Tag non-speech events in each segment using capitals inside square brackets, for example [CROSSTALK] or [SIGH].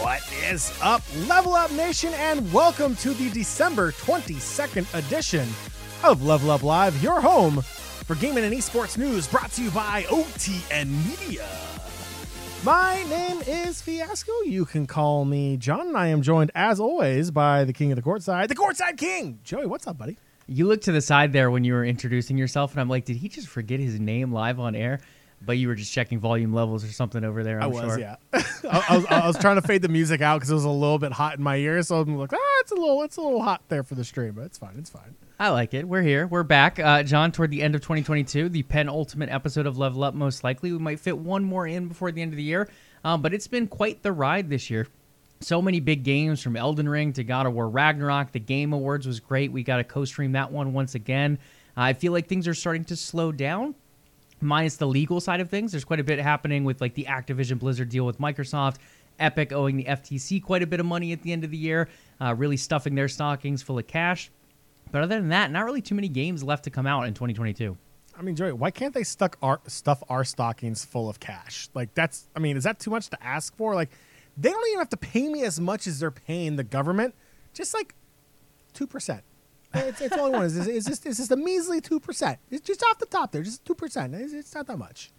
What is up, Level Up Nation, and welcome to the December 22nd edition of Level Up Live, your home for gaming and esports news brought to you by OTN Media. My name is Fiasco. You can call me John, and I am joined, as always, by the king of the courtside, the courtside king. Joey, what's up, buddy? You looked to the side there when you were introducing yourself, and I'm like, did he just forget his name live on air? But you were just checking volume levels or something over there. I'm I was, sure. yeah. [LAUGHS] I, I was, I was trying to fade the music out because it was a little bit hot in my ears. So I'm like, ah, it's a little, it's a little hot there for the stream, but it's fine, it's fine. I like it. We're here. We're back. Uh, John, toward the end of 2022, the penultimate episode of Level Up, most likely. We might fit one more in before the end of the year. Um, but it's been quite the ride this year. So many big games from Elden Ring to God of War Ragnarok. The Game Awards was great. We got to co stream that one once again. I feel like things are starting to slow down, minus the legal side of things. There's quite a bit happening with like the Activision Blizzard deal with Microsoft. Epic owing the FTC quite a bit of money at the end of the year, uh, really stuffing their stockings full of cash. But other than that, not really too many games left to come out in 2022. I mean, Joey, why can't they stuck our stuff our stockings full of cash? Like that's, I mean, is that too much to ask for? Like, they don't even have to pay me as much as they're paying the government. Just like two percent. It's, it's all I want. Is just it's just a measly two percent. It's just off the top there, just two percent. It's, it's not that much.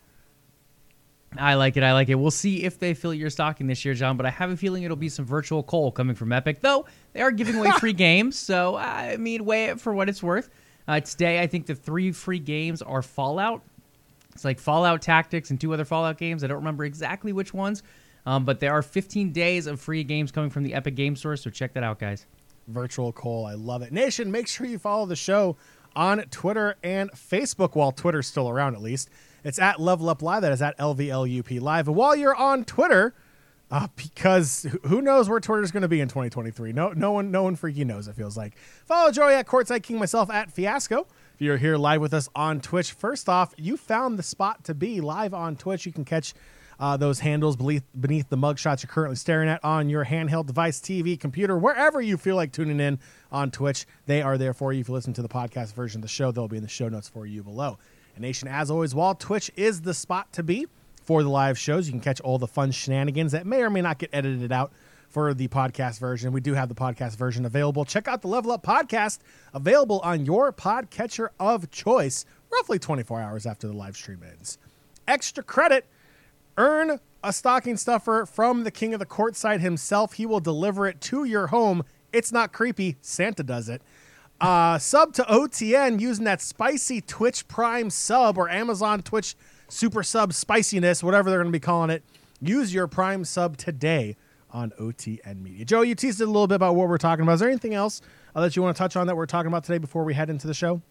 I like it. I like it. We'll see if they fill your stocking this year, John. But I have a feeling it'll be some virtual coal coming from Epic, though they are giving away free [LAUGHS] games. So I mean, weigh it for what it's worth. Uh, today, I think the three free games are Fallout. It's like Fallout Tactics and two other Fallout games. I don't remember exactly which ones, um, but there are 15 days of free games coming from the Epic Game Store. So check that out, guys. Virtual coal, I love it. Nation, make sure you follow the show on Twitter and Facebook while Twitter's still around, at least. It's at Level Up Live. That is at LVLUP Live. And while you're on Twitter, uh, because who knows where Twitter's going to be in 2023? No, no one, no one freaky knows. It feels like. Follow Joey at Courtside King, myself at Fiasco. If you're here live with us on Twitch, first off, you found the spot to be live on Twitch. You can catch uh, those handles beneath, beneath the mugshots you're currently staring at on your handheld device, TV, computer, wherever you feel like tuning in on Twitch. They are there for you. If you listen to the podcast version of the show, they'll be in the show notes for you below. And Nation, as always, while Twitch is the spot to be for the live shows, you can catch all the fun shenanigans that may or may not get edited out for the podcast version. We do have the podcast version available. Check out the Level Up podcast available on your podcatcher of choice roughly 24 hours after the live stream ends. Extra credit earn a stocking stuffer from the king of the courtside himself. He will deliver it to your home. It's not creepy. Santa does it. Uh, sub to OTN using that spicy Twitch Prime sub or Amazon Twitch Super Sub spiciness, whatever they're going to be calling it. Use your Prime sub today on OTN Media. Joe, you teased it a little bit about what we're talking about. Is there anything else uh, that you want to touch on that we're talking about today before we head into the show?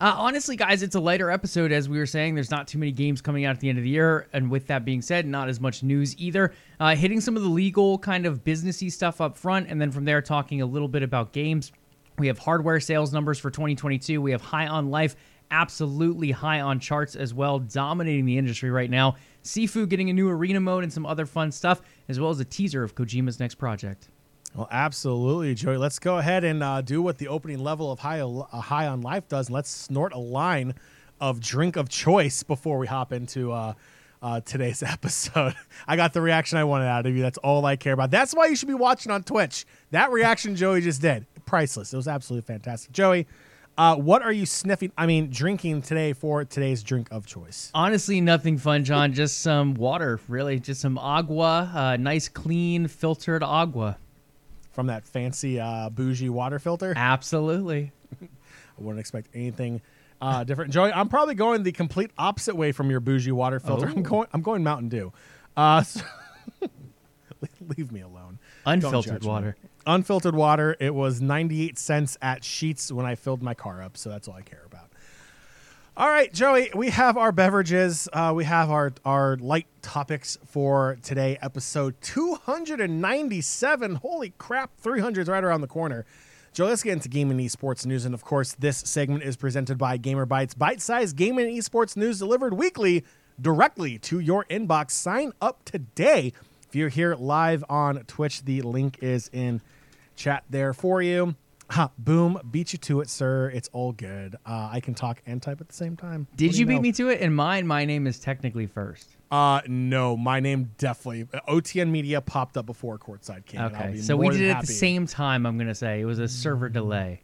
Uh, honestly, guys, it's a lighter episode. As we were saying, there's not too many games coming out at the end of the year. And with that being said, not as much news either. Uh, hitting some of the legal kind of businessy stuff up front. And then from there, talking a little bit about games. We have hardware sales numbers for 2022. We have High on Life, absolutely high on charts as well, dominating the industry right now. Sifu getting a new arena mode and some other fun stuff, as well as a teaser of Kojima's next project. Well, absolutely, Joey. Let's go ahead and uh, do what the opening level of High, uh, High on Life does, let's snort a line of drink of choice before we hop into uh, uh, today's [LAUGHS] episode. I got the reaction I wanted out of you. That's all I care about. That's why you should be watching on Twitch. That reaction Joey just did, priceless. It was absolutely fantastic. Joey, uh, what are you sniffing? I mean, drinking today for today's drink of choice? Honestly, nothing fun, John. just some water, really. Just some agua, uh, nice, clean, filtered agua. From that fancy uh, bougie water filter? Absolutely. [LAUGHS] I wouldn't expect anything uh, different. Joey, I'm probably going the complete opposite way from your bougie water filter. I'm Oh. going. I'm going Mountain Dew. Uh, [LAUGHS] so [LAUGHS] leave me alone. Unfiltered me. Unfiltered water. It was 98 cents at Sheetz when I filled my car up. So that's all I care about. All right, Joey, we have our beverages. Uh, we have our, our light topics for today, episode 297. Holy crap, 300 is right around the corner. Joe, let's get into gaming esports news. And of course, this segment is presented by Gamer Bytes, bite sized gaming esports news delivered weekly directly to your inbox. Sign up today. If you're here live on Twitch, the link is in chat there for you. Ha, boom, beat you to it, sir. It's all good. Uh, I can talk and type at the same time. Did you beat know? me to it? And mine, my name is technically first. Uh, no, my name definitely. OTN Media popped up before Courtside came. Okay, so we did it at happy. the same time. I'm gonna say it was a server delay.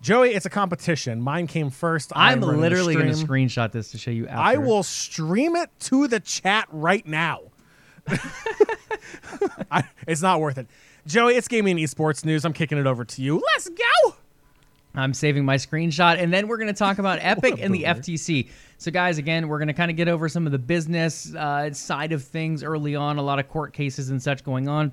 Joey, it's a competition. Mine came first. I'm literally gonna screenshot this to show you. After. I will stream it to the chat right now. [LAUGHS] I, it's not worth it. Joey, it's gaming and esports news. I'm kicking it over to you. Let's go. I'm saving my screenshot, and then we're going to talk about [LAUGHS] Epic and the. FTC. So, guys, again, we're going to kind of get over some of the business uh, side of things early on. A lot of court cases and such going on.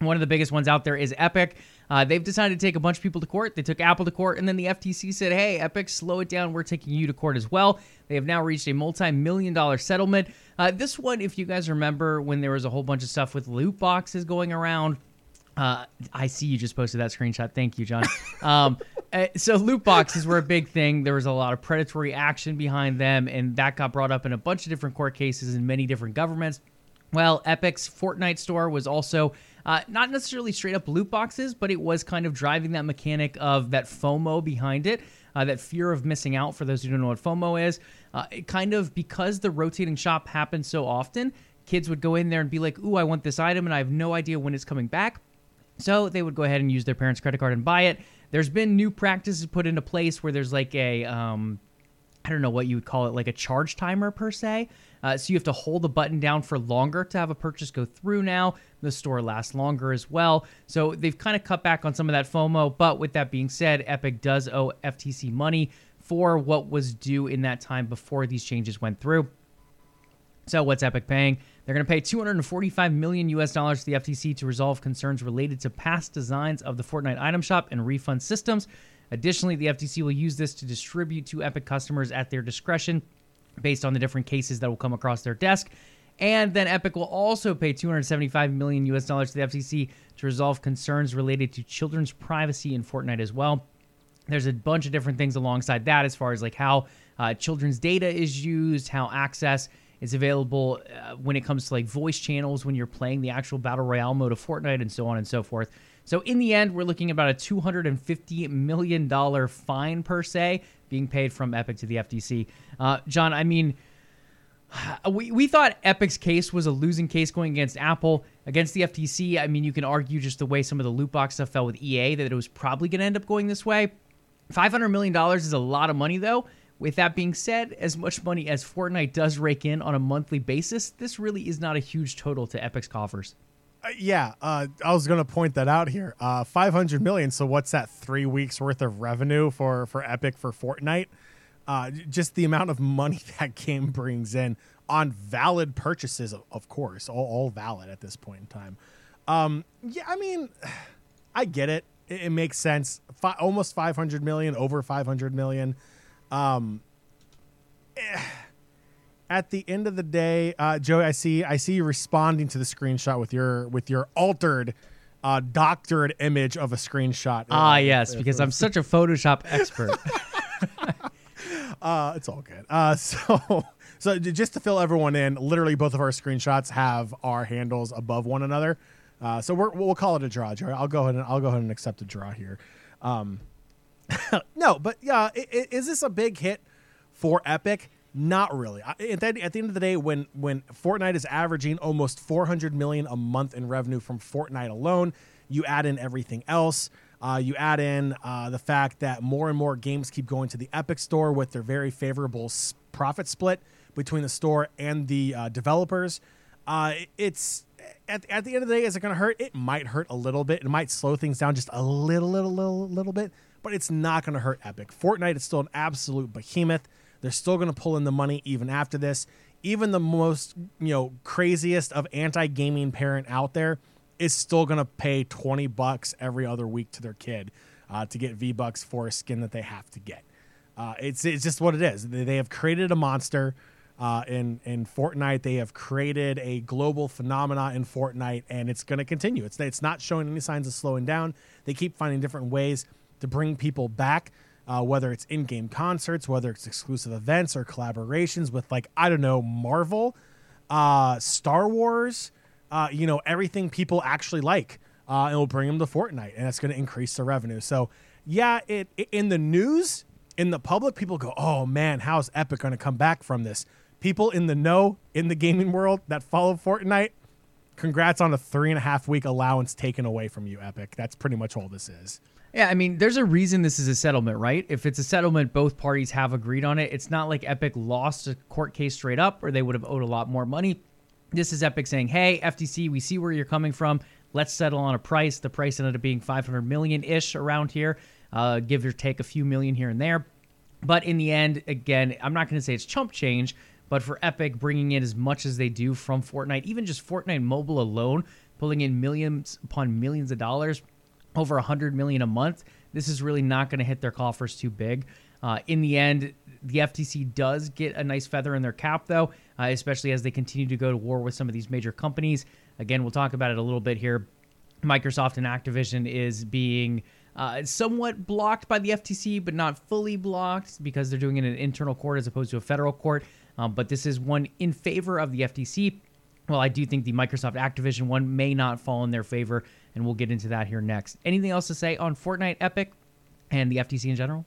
One of the biggest ones out there is Epic. Uh, they've decided to take a bunch of people to court. They took Apple to court, and then the FTC said, "Hey, Epic, slow it down. We're taking you to court as well." They have now reached a multi-million dollar settlement. Uh, this one, if you guys remember, when there was a whole bunch of stuff with loot boxes going around, uh, I see you just posted that screenshot. Thank you, John. Um, uh, [LAUGHS] so loot boxes were a big thing. There was a lot of predatory action behind them, and that got brought up in a bunch of different court cases in many different governments. Well, Epic's Fortnite store was also uh, not necessarily straight up loot boxes, but it was kind of driving that mechanic of that FOMO behind it, uh, that fear of missing out. For those who don't know what FOMO is, uh, it kind of because the rotating shop happens so often, kids would go in there and be like, "Ooh, I want this item, and I have no idea when it's coming back." So they would go ahead and use their parents' credit card and buy it. There's been new practices put into place where there's like a, um, I don't know what you would call it, like a charge timer per se. Uh, so you have to hold the button down for longer to have a purchase go through now. The store lasts longer as well. So they've kind of cut back on some of that FOMO. But with that being said, Epic does owe FTC money for what was due in that time before these changes went through. So what's Epic paying? They're going to pay 245 million US dollars to the FTC to resolve concerns related to past designs of the Fortnite item shop and refund systems. Additionally, the FTC will use this to distribute to Epic customers at their discretion based on the different cases that will come across their desk. And then Epic will also pay 275 million US dollars to the FTC to resolve concerns related to children's privacy in Fortnite as well there's a bunch of different things alongside that as far as like how uh, children's data is used how access is available uh, when it comes to like voice channels when you're playing the actual battle royale mode of fortnite and so on and so forth so in the end we're looking about a 250 million dollar fine per se being paid from epic to the ftc uh, john i mean [SIGHS] we, we thought Epic's case was a losing case going against Apple. Against the FTC, I mean, you can argue just the way some of the loot box stuff fell with EA that it was probably going to end up going this way. $500 million is a lot of money, though. With that being said, as much money as Fortnite does rake in on a monthly basis, this really is not a huge total to Epic's coffers. Uh, yeah, uh, I was going to point that out here. Uh, 500 million. So what's that? Three weeks worth of revenue for for Epic for Fortnite. Uh, just the amount of money [LAUGHS] that game brings in on valid purchases, of, of course, all, all valid at this point in time. Um, yeah, I mean, [SIGHS] I get it. It, it makes sense. Fi- almost 500 million, over 500 million. Um, eh, at the end of the day, uh, Joey, I see, I see you responding to the screenshot with your with your altered, uh, doctored image of a screenshot. Ah, Uh, yes, [LAUGHS] because I'm such a Photoshop expert. [LAUGHS] Uh, it's all good. Uh, [LAUGHS] so, so just to fill everyone in, literally both of our screenshots have our handles above one another. Uh, so we're, we'll call it a draw, Joey. I'll go ahead and I'll go ahead and accept a draw here. Um, [LAUGHS] no, but yeah, is this a big hit for Epic? Not really. At the, at the end of the day, when when Fortnite is averaging almost 400 million a month in revenue from Fortnite alone, you add in everything else. Uh, you add in uh, the fact that more and more games keep going to the Epic Store with their very favorable profit split between the store and the uh, developers. Uh, it's at, at the end of the day, is it going to hurt? It might hurt a little bit. It might slow things down just a little, little, little, little bit, but it's not going to hurt Epic. Fortnite is still an absolute behemoth. They're still going to pull in the money even after this. Even the most you know craziest of anti-gaming parent out there is still going to pay 20 bucks every other week to their kid uh, to get V bucks for a skin that they have to get. Uh, it's it's just what it is. They, have created a monster uh, in in Fortnite. They have created a global phenomena in Fortnite, and it's going to continue. It's it's not showing any signs of slowing down. They keep finding different ways to bring people back. Uh, whether it's in-game concerts, whether it's exclusive events or collaborations with like I don't know Marvel, uh, Star Wars, uh, you know everything people actually like. uh, and will bring them to Fortnite, and that's going to increase the revenue. So, yeah, it, it in the news, in the public, people go, "Oh man, how's Epic going to come back from this?" People in the know in the gaming world that follow Fortnite, congrats on a three and a half week allowance taken away from you, Epic. That's pretty much all this is. Yeah, I mean, there's a reason this is a settlement, right? If it's a settlement, both parties have agreed on it. It's not like Epic lost a court case straight up or they would have owed a lot more money. This is Epic saying, "Hey, FTC, we see where you're coming from. Let's settle on a price." The price ended up being 500 million ish around here, uh, give or take a few million here and there. But in the end, again, I'm not going to say it's chump change, but for Epic bringing in as much as they do from Fortnite, even just Fortnite mobile alone, pulling in millions upon millions of dollars, over 100 million a month, this is really not going to hit their coffers too big. Uh, in the end, the FTC does get a nice feather in their cap, though, uh, especially as they continue to go to war with some of these major companies. Again, we'll talk about it a little bit here. Microsoft and Activision is being uh, somewhat blocked by the FTC, but not fully blocked because they're doing it in an internal court as opposed to a federal court. Um, but this is one in favor of the FTC. Well, I do think the Microsoft Activision one may not fall in their favor, and we'll get into that here next. Anything else to say on Fortnite, Epic, and the FTC in general?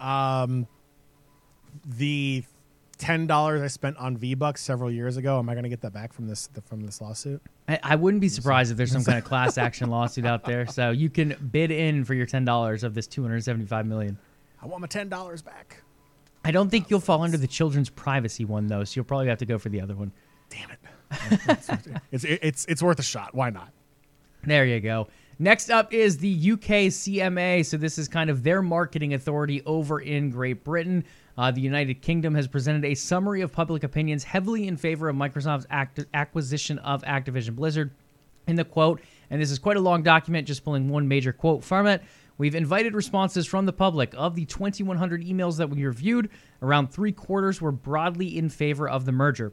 Um, the ten dollars I spent on V Bucks several years ago. Am I going to get that back from this from this lawsuit? I, I wouldn't be surprised if there's some kind of class [LAUGHS] action lawsuit out there. So you can bid in for your ten dollars of this two hundred seventy-five million. I want my ten dollars back. I don't think you'll fall under the children's privacy one though, so you'll probably have to go for the other one. Damn it! [LAUGHS] it's, it's it's worth a shot. Why not? There you go. Next up is the UK CMA. So, this is kind of their marketing authority over in Great Britain. Uh, the United Kingdom has presented a summary of public opinions heavily in favor of Microsoft's act- acquisition of Activision Blizzard. In the quote, and this is quite a long document, just pulling one major quote from it. We've invited responses from the public. Of the 2,100 emails that we reviewed, around three quarters were broadly in favor of the merger.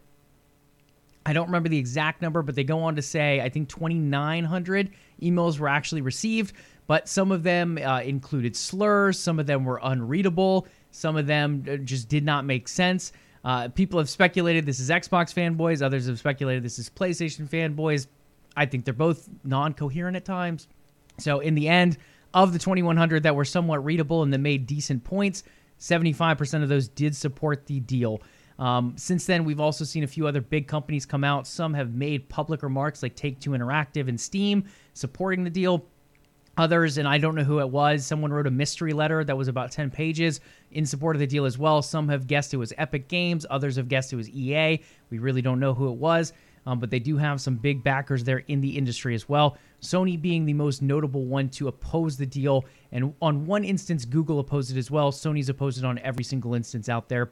I don't remember the exact number, but they go on to say I think 2,900 emails were actually received, but some of them uh, included slurs, some of them were unreadable, some of them uh, just did not make sense. Uh, people have speculated this is Xbox fanboys, others have speculated this is PlayStation fanboys. I think they're both non coherent at times. So, in the end, of the 2,100 that were somewhat readable and that made decent points, 75% of those did support the deal. Um, since then, we've also seen a few other big companies come out. Some have made public remarks, like Take Two Interactive and Steam, supporting the deal. Others, and I don't know who it was, someone wrote a mystery letter that was about 10 pages in support of the deal as well. Some have guessed it was Epic Games, others have guessed it was EA. We really don't know who it was, um, but they do have some big backers there in the industry as well. Sony being the most notable one to oppose the deal. And on one instance, Google opposed it as well. Sony's opposed it on every single instance out there.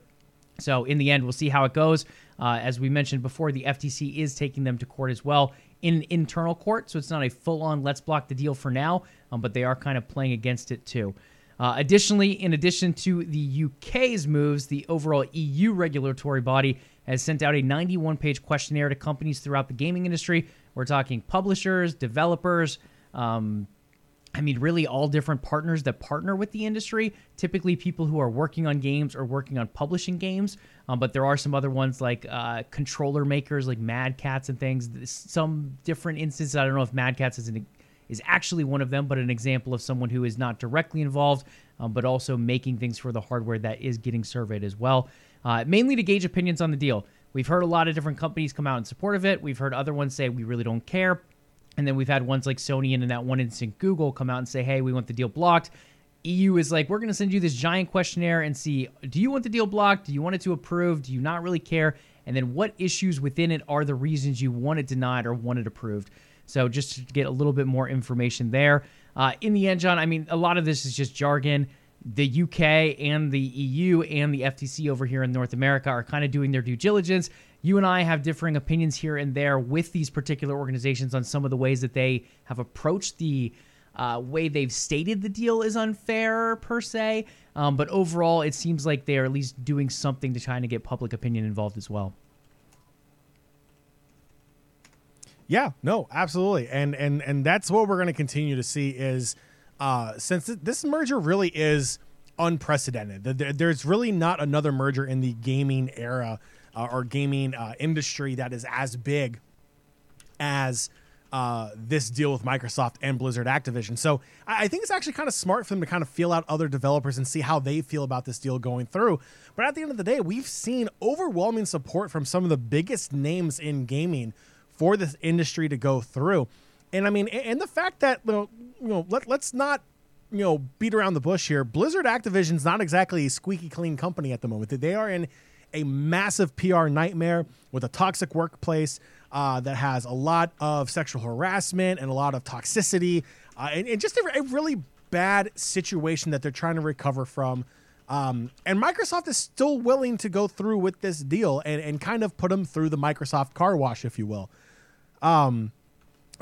So in the end, we'll see how it goes. Uh, as we mentioned before, the FTC is taking them to court as well in internal court, so it's not a full-on let's block the deal for now, um, but they are kind of playing against it too. Uh, additionally, in addition to the UK's moves, the overall EU regulatory body has sent out a 91 page questionnaire to companies throughout the gaming industry. We're talking publishers, developers, um, I mean, really all different partners that partner with the industry. Typically, people who are working on games or working on publishing games. Um, but there are some other ones like uh, controller makers, like Mad Catz and things. Some different instances. I don't know if Mad Catz is an, is actually one of them, but an example of someone who is not directly involved, um, but also making things for the hardware that is getting surveyed as well. Uh, mainly to gauge opinions on the deal. We've heard a lot of different companies come out in support of it. We've heard other ones say we really don't care. And then we've had ones like Sony and in that one instant Google come out and say, hey, we want the deal blocked. EU is like, we're going to send you this giant questionnaire and see do you want the deal blocked? Do you want it to approve? Do you not really care? And then what issues within it are the reasons you want it denied or want it approved? So just to get a little bit more information there. Uh, in the end, John, I mean, a lot of this is just jargon. The UK and the EU and the FTC over here in North America are kind of doing their due diligence you and I have differing opinions here and there with these particular organizations on some of the ways that they have approached the uh, way they've stated the deal is unfair per se. Um, but overall, it seems like they are at least doing something to try to get public opinion involved as well. Yeah, no, absolutely, and and and that's what we're going to continue to see is uh, since this merger really is unprecedented. There's really not another merger in the gaming era uh, or gaming uh, industry that is as big as uh, this deal with Microsoft and Blizzard Activision. So I, think it's actually kind of smart for them to kind of feel out other developers and see how they feel about this deal going through. But at the end of the day, we've seen overwhelming support from some of the biggest names in gaming for this industry to go through. And I mean, and the fact that you know, you know let, let's not you know beat around the bush here. Blizzard Activision's not exactly a squeaky clean company at the moment. They are in a massive PR nightmare with a toxic workplace uh, that has a lot of sexual harassment and a lot of toxicity uh, and, and, just a, a, really bad situation that they're trying to recover from. Um, and Microsoft is still willing to go through with this deal and, and kind of put them through the Microsoft car wash, if you will. Um,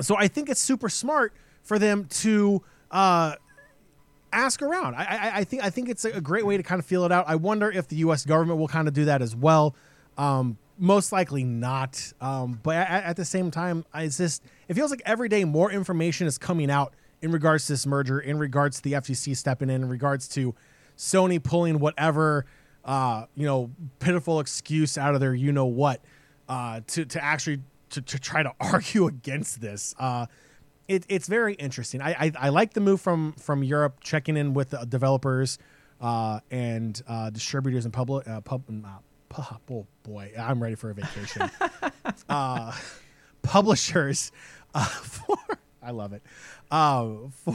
so I think it's super smart for them to uh, ask around. I, I, I, think I think it's a great way to kind of feel it out. I wonder if the U.S. government will kind of do that as well. Um, most likely not. Um, but at, at, the same time, it's just it feels like every day more information is coming out in regards to this merger, in regards to the FTC stepping in, in regards to Sony pulling whatever uh, you know pitiful excuse out of their you know what uh, to to actually to, to try to [LAUGHS] argue against this. Uh, it, it's very interesting. I, I, I like the move from from Europe, checking in with developers uh, and uh, distributors and public uh, pub, oh boy, I'm ready for a vacation. [LAUGHS] uh, publishers uh, for I love it uh,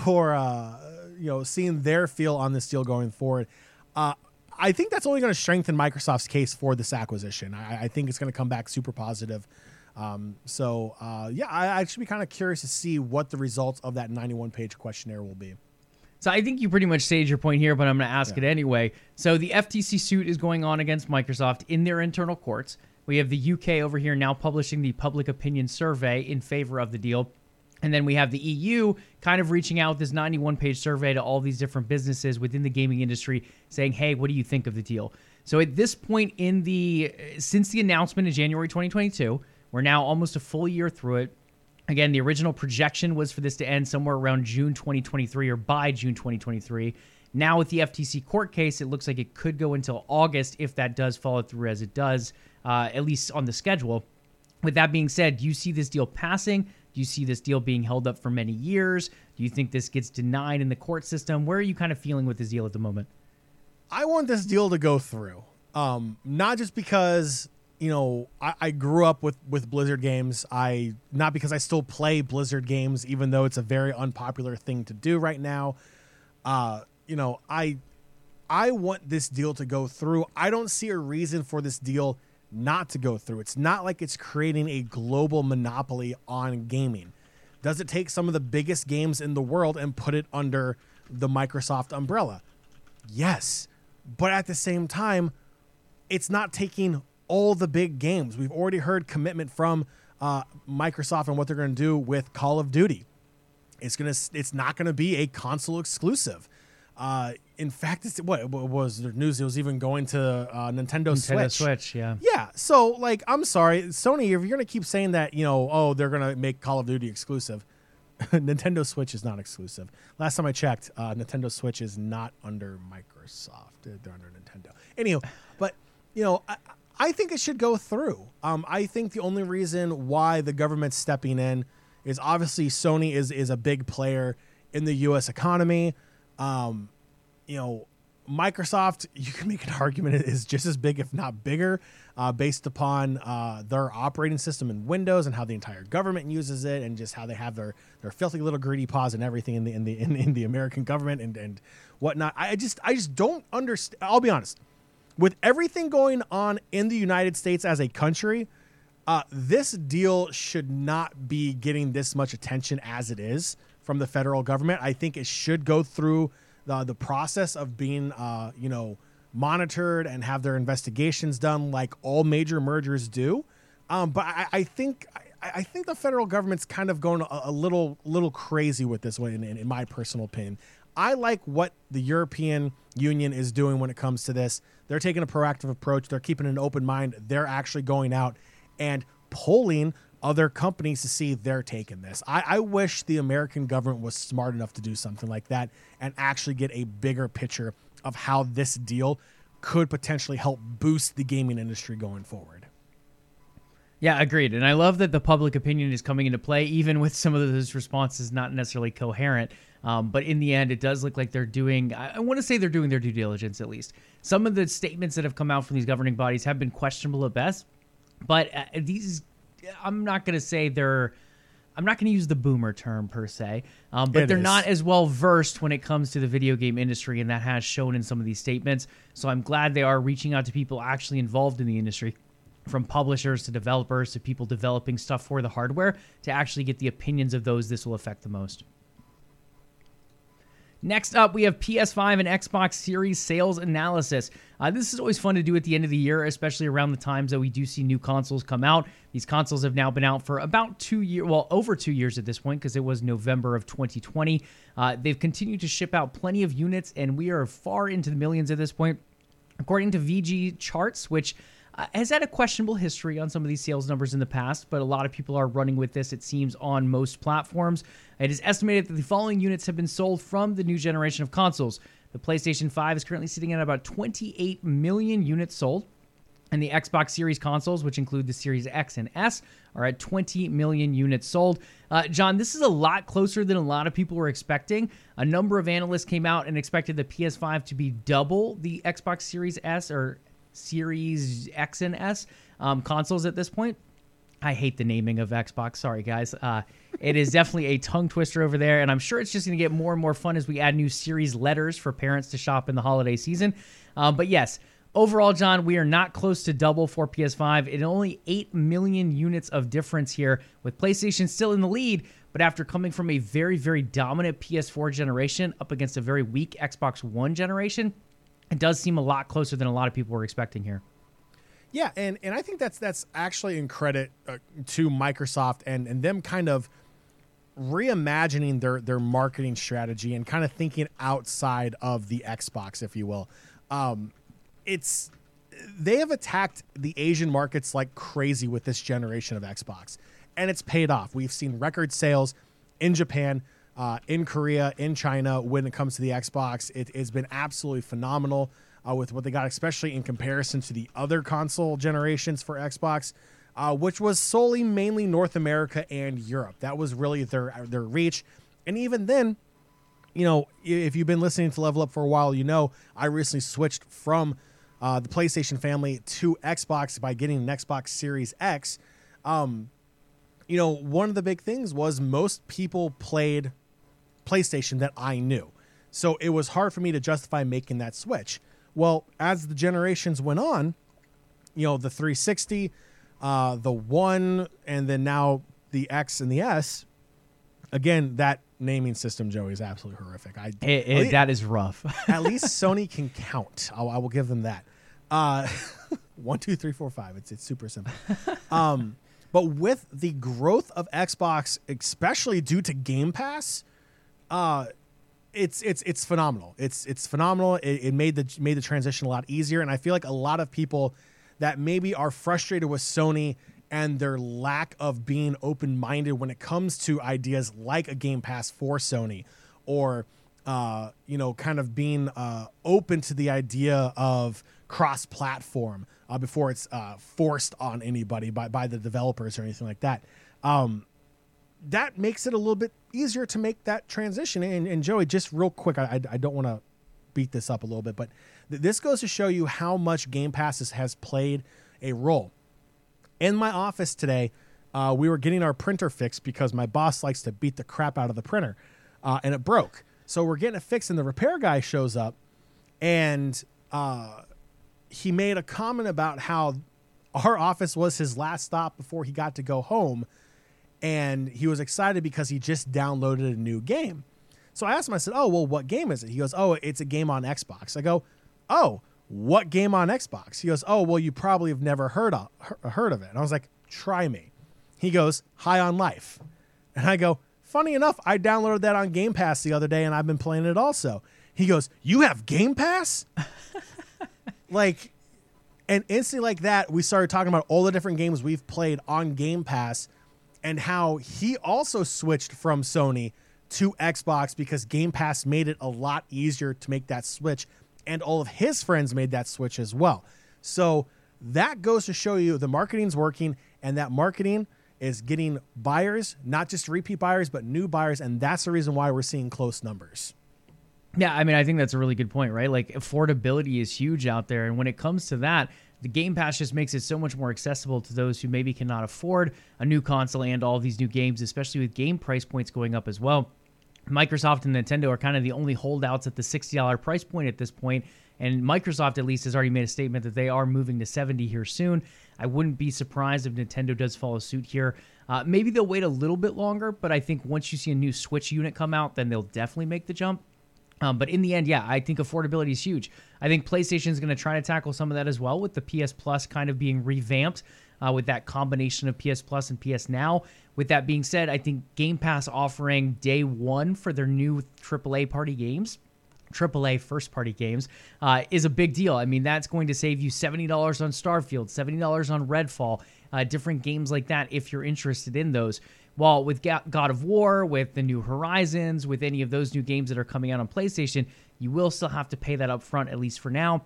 for uh, you know seeing their feel on this deal going forward. Uh, I think that's only going to strengthen Microsoft's case for this acquisition. I, I think it's going to come back super positive. Um, so uh, yeah, I, I should be kind of curious to see what the results of that 91 page questionnaire will be. So I think you pretty much staged your point here, but I'm going to ask yeah. it anyway. So the FTC suit is going on against Microsoft in their internal courts. We have the UK over here now publishing the public opinion survey in favor of the deal. And then we have the EU kind of reaching out with this 91 page survey to all these different businesses within the gaming industry saying, hey, what do you think of the deal? So at this point in the, since the announcement in January 2022, we're now almost a full year through it. Again, the original projection was for this to end somewhere around June 2023 or by June 2023. Now, with the FTC court case, it looks like it could go until August if that does follow through as it does, uh, at least on the schedule. With that being said, do you see this deal passing? Do you see this deal being held up for many years? Do you think this gets denied in the court system? Where are you kind of feeling with this deal at the moment? I want this deal to go through. Um, not just because you know, I, I, grew up with with Blizzard games. I not because I still play Blizzard games, even though it's a very unpopular thing to do right now. Uh, you know, I I want this deal to go through. I don't see a reason for this deal not to go through. It's not like it's creating a global monopoly on gaming. Does it take some of the biggest games in the world and put it under the Microsoft umbrella? Yes. But at the same time, it's not taking all the big games. We've already heard commitment from uh, Microsoft and what they're going to do with Call of Duty. It's gonna. It's not going to be a console exclusive. Uh, in fact, it's, what, what was the news? It was even going to uh, Nintendo, Nintendo Switch. Switch, yeah. Yeah. So, like, I'm sorry, Sony, if you're going to keep saying that, you know, oh, they're going to make Call of Duty exclusive, [LAUGHS] Nintendo Switch is not exclusive. Last time I checked, uh, Nintendo Switch is not under Microsoft. They're under Nintendo. Anyway, but you know, I, I think it should go through. Um, I think the only reason why the government's stepping in is obviously Sony is is a big player in the U.S. economy. Um, you know, Microsoft, [LAUGHS] you can make an argument is just as big, if not bigger, uh, based upon uh, their operating system in Windows and how the entire government uses it, and just how they have their their filthy little greedy paws and everything in the in the in, in the American government and and whatnot. I just I just don't understand. I'll be honest with everything going on in the United States as a country, uh, this deal should not be getting this much attention as it is from the federal government. I think it should go through the, the process of being, uh, you know, monitored and have their investigations done like all major mergers do. Um, but I, I think I, I, think the federal government's kind of going a, a little little crazy with this one, in, in my personal opinion. I like what the European Union is doing when it comes to this. They're taking a proactive approach. They're keeping an open mind. They're actually going out and polling other companies to see they're taking this. I, I, wish the American government was smart enough to do something like that and actually get a bigger picture of how this deal could potentially help boost the gaming industry going forward. Yeah, agreed. And I love that the public opinion is coming into play, even with some of those responses not necessarily coherent. Um, but in the end, it does look like they're doing, I, I want to say they're doing their due diligence at least. Some of the statements that have come out from these governing bodies have been questionable at best. But uh, these, I'm not going to say they're. I'm not going to use the boomer term per se, um, but It they're is. not as well versed when it comes to the video game industry, and that has shown in some of these statements. So I'm glad they are reaching out to people actually involved in the industry, from publishers to developers to people developing stuff for the hardware, to actually get the opinions of those this will affect the most. Next up, we have PS5 and Xbox Series sales analysis. Uh, this is always fun to do at the end of the year, especially around the times that we do see new consoles come out. These consoles have now been out for about two years, well, over two years at this point, because it was November of 2020. Uh, they've continued to ship out plenty of units, and we are far into the millions at this point. According to VGChartz, which uh, has had a questionable history on some of these sales numbers in the past, but a lot of people are running with this, it seems, on most platforms. It is estimated that the following units have been sold from the new generation of consoles. The PlayStation 5 is currently sitting at about 28 million units sold. And the Xbox Series consoles, which include the Series X and S, are at 20 million units sold. Uh, John, this is a lot closer than a lot of people were expecting. A number of analysts came out and expected the PS5 to be double the Xbox Series S or Series X and S um, consoles at this point. I hate the naming of Xbox. Sorry, guys. Uh, it is definitely a tongue twister over there, and I'm sure it's just going to get more and more fun as we add new series letters for parents to shop in the holiday season. Um, but yes, overall, John, we are not close to double for PS5. It only 8 million units of difference here, with PlayStation still in the lead. But after coming from a very, very dominant PS4 generation up against a very weak Xbox One generation, it does seem a lot closer than a lot of people were expecting here. Yeah, and and I think that's that's actually in credit uh, to Microsoft and and them kind of reimagining their their marketing strategy and kind of thinking outside of the Xbox, if you will. Um, it's they have attacked the Asian markets like crazy with this generation of Xbox, and it's paid off. We've seen record sales in Japan, uh, in Korea, in China when it comes to the Xbox. It has been absolutely phenomenal uh, with what they got, especially in comparison to the other console generations for Xbox, uh, which was solely mainly North America and Europe. That was really their their reach, and even then, you know, if you've been listening to Level Up for a while, you know I recently switched from uh, the PlayStation family to Xbox by getting an Xbox Series X. Um, you know, one of the big things was most people played PlayStation that I knew. So it was hard for me to justify making that switch. Well, as the generations went on, you know, the 360, uh, the one, and then now the X and the S, again, that naming system, Joey, is absolutely horrific. I, It, it, that is rough. at [LAUGHS] least Sony can count. I'll, I will give them that. Uh, [LAUGHS] one, two, three, four, five. It's it's super simple. [LAUGHS] Um, but with the growth of Xbox, especially due to Game Pass, uh, it's it's it's phenomenal. It's it's phenomenal. It, it made the made the transition a lot easier, and I feel like a lot of people that maybe are frustrated with Sony and their lack of being open minded when it comes to ideas like a Game Pass for Sony, or uh, you know, kind of being uh, open to the idea of cross platform uh, before it's uh, forced on anybody by by the developers or anything like that. Um, that makes it a little bit easier to make that transition. And, and Joey, just real quick, I, I, don't want to beat this up a little bit, but th- this goes to show you how much Game Passes has played a role. In my office today, uh, we were getting our printer fixed because my boss likes to beat the crap out of the printer, uh, and it broke. So we're getting it fixed, and the repair guy shows up, and uh, he made a comment about how our office was his last stop before he got to go home and he was excited because he just downloaded a new game. So I asked him, I said, Oh, well, what game is it? He goes, Oh, it's a game on Xbox. I go, Oh, what game on Xbox? He goes, Oh, well, you probably have never heard of, heard of it. And I was like, Try me. He goes, High on Life. And I go, Funny enough, I downloaded that on Game Pass the other day and I've been playing it also. He goes, You have Game Pass? [LAUGHS] like, and instantly like that, we started talking about all the different games we've played on Game Pass and how he also switched from Sony to Xbox because Game Pass made it a lot easier to make that switch, and all of his friends made that switch as well. So That goes to show you the marketing's working, and that marketing is getting buyers, not just repeat buyers, but new buyers, and that's the reason why we're seeing close numbers. Yeah, I mean, I think that's a really good point, right? Like, affordability is huge out there. And when it comes to that, the Game Pass just makes it so much more accessible to those who maybe cannot afford a new console and all these new games, especially with game price points going up as well. Microsoft and Nintendo are kind of the only holdouts at the $60 price point at this point, and Microsoft at least has already made a statement that they are moving to 70 here soon. I wouldn't be surprised if Nintendo does follow suit here. Uh, maybe they'll wait a little bit longer, but I think once you see a new Switch unit come out, then they'll definitely make the jump. Um, but in the end, yeah, I think affordability is huge. I think PlayStation is going to try to tackle some of that as well with the PS Plus kind of being revamped uh, with that combination of PS Plus and PS Now. With that being said, I think Game Pass offering day one for their new AAA party games. AAA first party games uh, is a big deal. I mean, that's going to save you $70 on Starfield, $70 on Redfall, uh, different games like that if you're interested in those. While with God of War, with the new Horizons, with any of those new games that are coming out on PlayStation, you will still have to pay that up front, at least for now,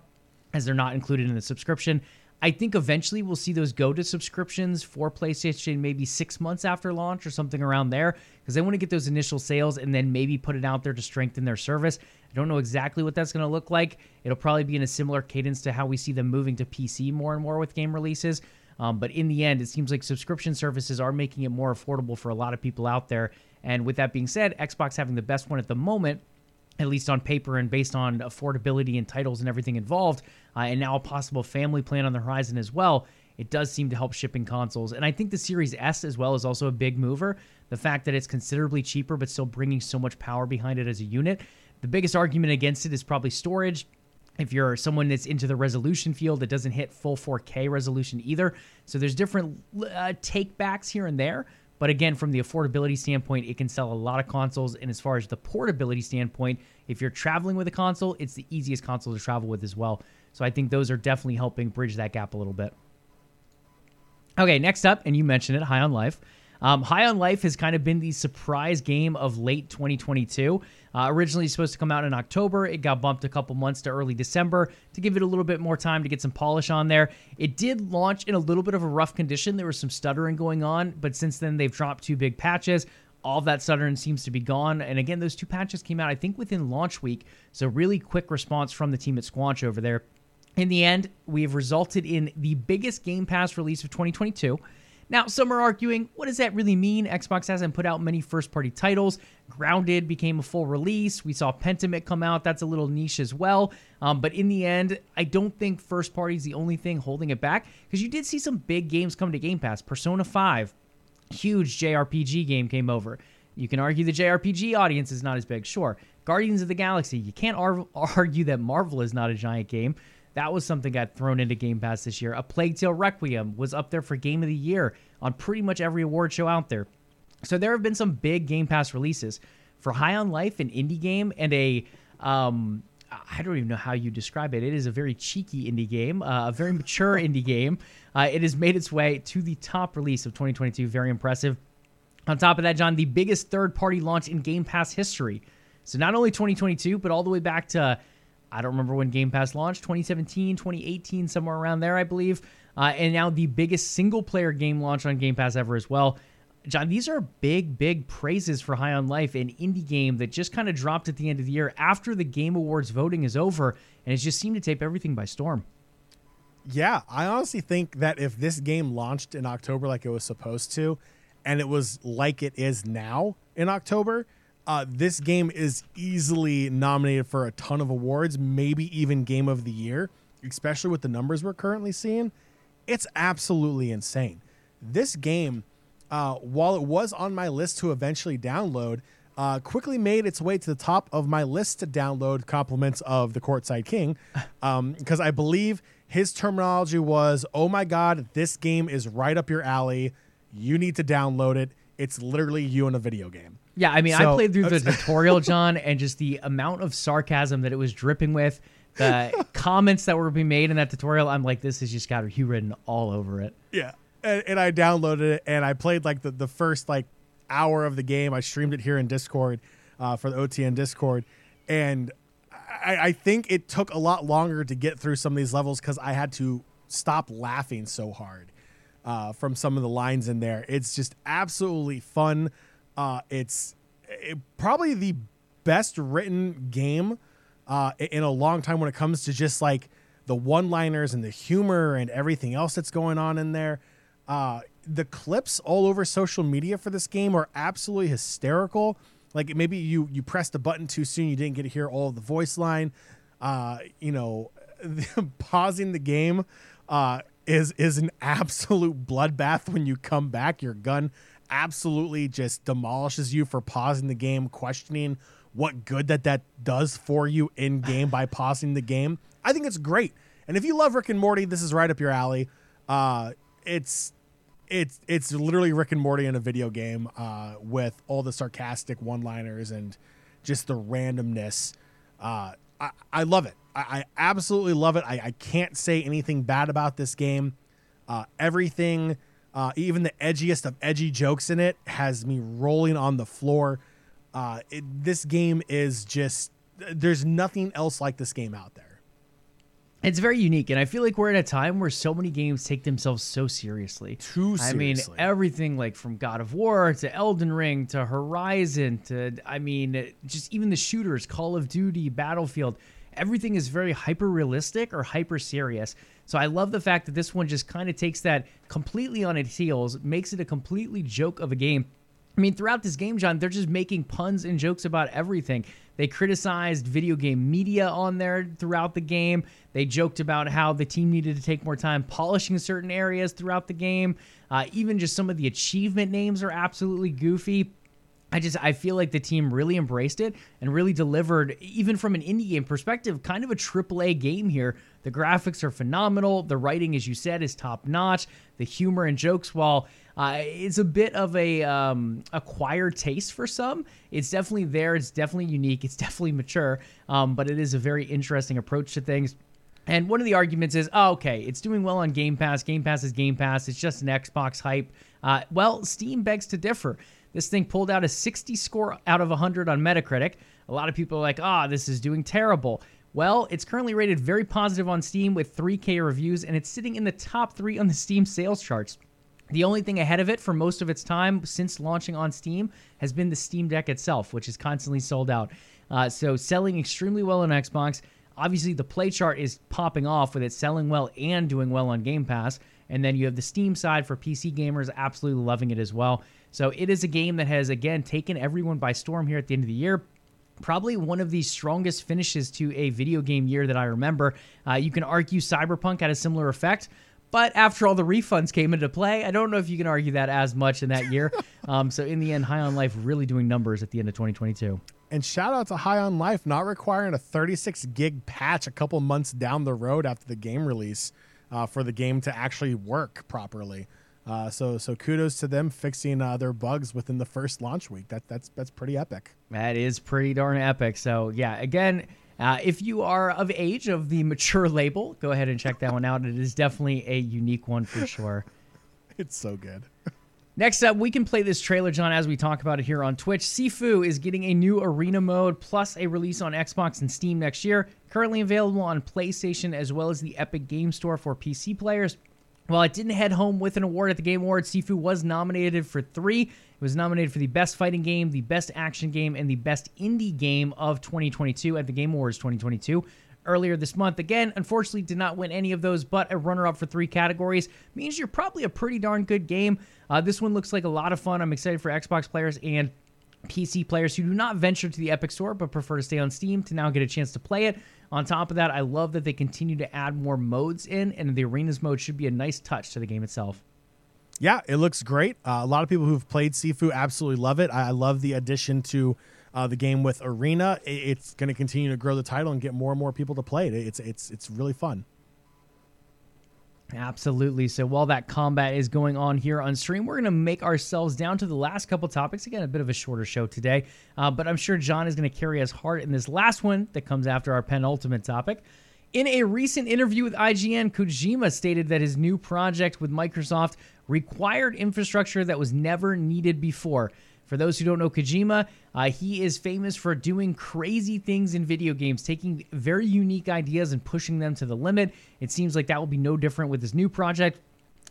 as they're not included in the subscription. I think eventually we'll see those go to subscriptions for PlayStation maybe six months after launch or something around there because they want to get those initial sales and then maybe put it out there to strengthen their service. I don't know exactly what that's going to look like. It'll probably be in a similar cadence to how we see them moving to PC more and more with game releases. Um, but in the end, it seems like subscription services are making it more affordable for a lot of people out there. And with that being said, Xbox having the best one at the moment at least on paper and based on affordability and titles and everything involved, uh, and now a possible family plan on the horizon as well, it does seem to help shipping consoles. And I think the Series S as well is also a big mover. The fact that it's considerably cheaper but still bringing so much power behind it as a unit. The biggest argument against it is probably storage. If you're someone that's into the resolution field, it doesn't hit full 4K resolution either. So there's different uh, takebacks here and there. But again, from the affordability standpoint, it can sell a lot of consoles. And as far as the portability standpoint, if you're traveling with a console, it's the easiest console to travel with as well. So I think those are definitely helping bridge that gap a little bit. Okay, next up, and you mentioned it, High on Life. Um, High on Life has kind of been the surprise game of late 2022. Uh, originally supposed to come out in October, it got bumped a couple months to early December to give it a little bit more time to get some polish on there. It did launch in a little bit of a rough condition. There was some stuttering going on, but since then they've dropped two big patches. All of that stuttering seems to be gone. And again, those two patches came out, I think, within launch week. So, really quick response from the team at Squanch over there. In the end, we have resulted in the biggest Game Pass release of 2022. Now, some are arguing, what does that really mean? Xbox hasn't put out many first party titles. Grounded became a full release. We saw Pentiment come out. That's a little niche as well. Um, but in the end, I don't think first party is the only thing holding it back because you did see some big games come to Game Pass. Persona 5, huge JRPG game came over. You can argue the JRPG audience is not as big. Sure. Guardians of the Galaxy, you can't ar- [LAUGHS] argue that Marvel is not a giant game. That was something got thrown into Game Pass this year. A Plague Tale Requiem was up there for Game of the Year on pretty much every award show out there. So there have been some big Game Pass releases for High on Life, an indie game, and a um, I don't even know how you describe it. It is a very cheeky indie game, uh, a very mature [LAUGHS] indie game. Uh, it has made its way to the top release of 2022. Very impressive. On top of that, John, the biggest third party launch in Game Pass history. So not only 2022, but all the way back to I don't remember when Game Pass launched, 2017, 2018, somewhere around there, I believe. Uh, and now the biggest single player game launch on Game Pass ever as well. John, these are big, big praises for High on Life, an indie game that just kind of dropped at the end of the year after the Game Awards voting is over, and it just seemed to take everything by storm. Yeah, I honestly think that if this game launched in October like it was supposed to, and it was like it is now in October, uh, this game is easily nominated for a ton of awards, maybe even Game of the Year, especially with the numbers we're currently seeing. It's absolutely insane. This game, uh, while it was on my list to eventually download, uh, quickly made its way to the top of my list to download compliments of the Courtside King, because [LAUGHS] um, I believe his terminology was, "Oh my God, this game is right up your alley. You need to download it. It's literally you in a video game." Yeah, I mean, so, I played through the tutorial, [LAUGHS] John, and just the amount of sarcasm that it was dripping with, the [LAUGHS] comments that were being made in that tutorial. I'm like, this has just got Hugh written all over it. Yeah, and, and I downloaded it and I played like the the first like hour of the game. I streamed it here in Discord uh, for the OTN Discord, and I, I think it took a lot longer to get through some of these levels because I had to stop laughing so hard uh, from some of the lines in there. It's just absolutely fun. Uh, it's it, probably the best written game uh, in a long time when it comes to just like the one liners and the humor and everything else that's going on in there. Uh, the clips all over social media for this game are absolutely hysterical. Like maybe you you pressed a button too soon, you didn't get to hear all of the voice line. Uh, you know, [LAUGHS] pausing the game uh, is is an [LAUGHS] absolute bloodbath when you come back. Your gun absolutely just demolishes you for pausing the game, questioning what good that that does for you in game by pausing the game. I think it's great. And if you love Rick and Morty, this is right up your alley. Uh, it's it's it's literally Rick and Morty in a video game uh, with all the sarcastic one-liners and just the randomness. Uh, I, I love it. I, I absolutely love it. I, I, can't say anything bad about this game. Uh, everything, uh, even the edgiest of edgy jokes in it, has me rolling on the floor. Uh, it, this game is just there's nothing else like this game out there. It's very unique, and I feel like we're at a time where so many games take themselves so seriously. Too seriously. I mean, everything like from God of War to Elden Ring to Horizon to, I mean, just even the shooters, Call of Duty, Battlefield, everything is very hyper realistic or hyper serious. So I love the fact that this one just kind of takes that completely on its heels, makes it a completely joke of a game. I mean, throughout this game, John, they're just making puns and jokes about everything. They criticized video game media on there throughout the game. They joked about how the team needed to take more time polishing certain areas throughout the game. Uh, even just some of the achievement names are absolutely goofy. I just I feel like the team really embraced it and really delivered even from an indie game perspective kind of a triple A game here. The graphics are phenomenal, the writing as you said is top notch, the humor and jokes while uh, it's a bit of a um, acquired taste for some. It's definitely there. It's definitely unique. It's [LAUGHS] definitely mature. Um, but it is a very interesting approach to things. And one of the arguments is, oh, okay, it's doing well on Game Pass. Game Pass is Game Pass. It's just an Xbox hype. Uh, well, Steam begs to differ. This thing pulled out a 60 score out of 100 on Metacritic. A lot of people are like, ah, oh, this is doing terrible. Well, it's currently rated very positive on Steam with 3K reviews, and it's sitting in the top three on the Steam sales charts. The only thing ahead of it for most of its time since launching on Steam has been the Steam Deck itself, which is constantly sold out. Uh, so selling extremely well on Xbox. Obviously, the play chart is popping off with it selling well and doing well on Game Pass. And then you have the Steam side for PC gamers absolutely loving it as well. So it is a game that has, again, taken everyone by storm here at the end of the year probably one of the strongest finishes to a video game year that I remember. Uh, you can argue Cyberpunk had a similar effect, but after all the refunds came into play, I don't know if you can argue that as much in that year. [LAUGHS] um, so in the end, High on Life really doing numbers at the end of 2022. And shout out to High on Life not requiring a 36 gig patch a couple months down the road after the game release uh, for the game to actually work properly. Uh, so so kudos to them fixing uh, their bugs within the first launch week. That that's that's pretty epic. That is pretty darn epic. So yeah, again, uh, if you are of age of the mature label, go ahead and check that one out. It is definitely a unique one for [LAUGHS] sure. it's so good. [LAUGHS] Next up, we can play this trailer, John, as we talk about it here on Twitch. Sifu is getting a new arena mode plus a release on Xbox and Steam next year. Currently available on PlayStation as well as the Epic Game Store for PC players. While it didn't head home with an award at the Game Awards, Sifu was nominated for three. It was nominated for the best fighting game, the best action game, and the best indie game of 2022 at the Game Awards 2022 earlier this month. Again, unfortunately, did not win any of those, but a runner up for three categories means you're probably a pretty darn good game. Uh, this one looks like a lot of fun. I'm excited for Xbox players and PC players who do not venture to the Epic Store but prefer to stay on Steam to now get a chance to play it. On top of that, I love that they continue to add more modes in, and the arenas mode should be a nice touch to the game itself. Yeah, it looks great. Uh, a lot of people who've played Sifu absolutely love it. I, I love the addition to uh, the game with Arena. It, it's going to continue to grow the title and get more and more people to play it. It's it's it's really fun. Absolutely. So while that combat is going on here on stream, we're going to make ourselves down to the last couple topics. Again, a bit of a shorter show today, uh, but I'm sure John is going to carry us hard in this last one that comes after our penultimate topic. In a recent interview with IGN, Kojima stated that his new project with Microsoft required infrastructure that was never needed before. For those who don't know Kojima, uh, he is famous for doing crazy things in video games, taking very unique ideas and pushing them to the limit. It seems like that will be no different with his new project.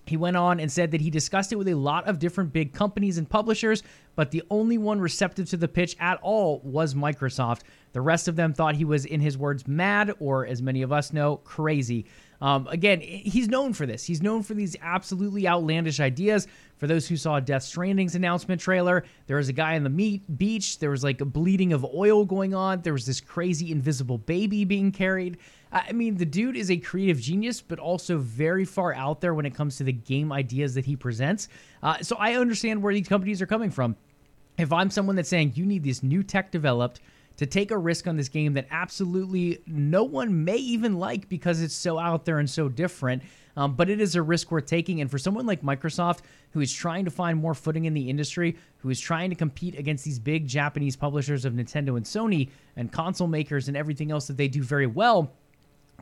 He went on and said that he discussed it with a lot of different big companies and publishers, but the only one receptive to the pitch at all was Microsoft. The rest of them thought he was, in his words, mad, or as many of us know, crazy. Um, again, he's known for this. He's known for these absolutely outlandish ideas. For those who saw Death Stranding's announcement trailer, there was a guy on the meat beach. There was like a bleeding of oil going on. There was this crazy invisible baby being carried. I mean, the dude is a creative genius, but also very far out there when it comes to the game ideas that he presents. Uh, so I understand where these companies are coming from. If I'm someone that's saying you need this new tech developed, to take a risk on this game that absolutely no one may even like because it's so out there and so different. Um, but it is a risk worth taking. And for someone like Microsoft, who is trying to find more footing in the industry, who is trying to compete against these big Japanese publishers of Nintendo and Sony and console makers and everything else that they do very well,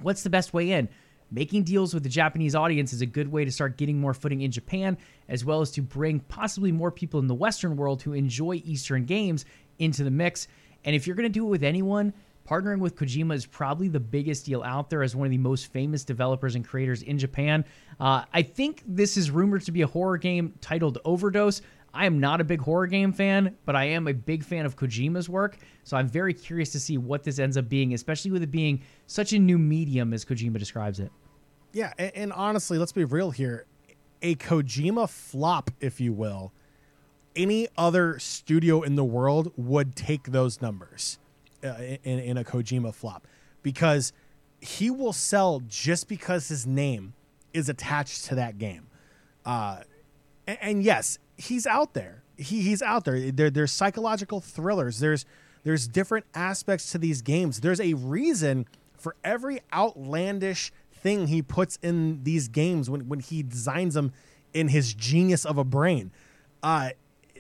what's the best way in? Making deals with the Japanese audience is a good way to start getting more footing in Japan, as well as to bring possibly more people in the Western world who enjoy Eastern games into the mix. And if you're going to do it with anyone, partnering with Kojima is probably the biggest deal out there as one of the most famous developers and creators in Japan. Uh, I think this is rumored to be a horror game titled Overdose. I am not a big horror game fan, but I am a big fan of Kojima's work. So I'm very curious to see what this ends up being, especially with it being such a new medium as Kojima describes it. Yeah, and, and honestly, let's be real here. A Kojima flop, if you will, any other studio in the world would take those numbers uh, in, in a Kojima flop because he will sell just because his name is attached to that game. Uh, and, and, yes, he's out there. He, he's out there. there. There's psychological thrillers. There's there's different aspects to these games. There's a reason for every outlandish thing he puts in these games when, when he designs them in his genius of a brain. Uh,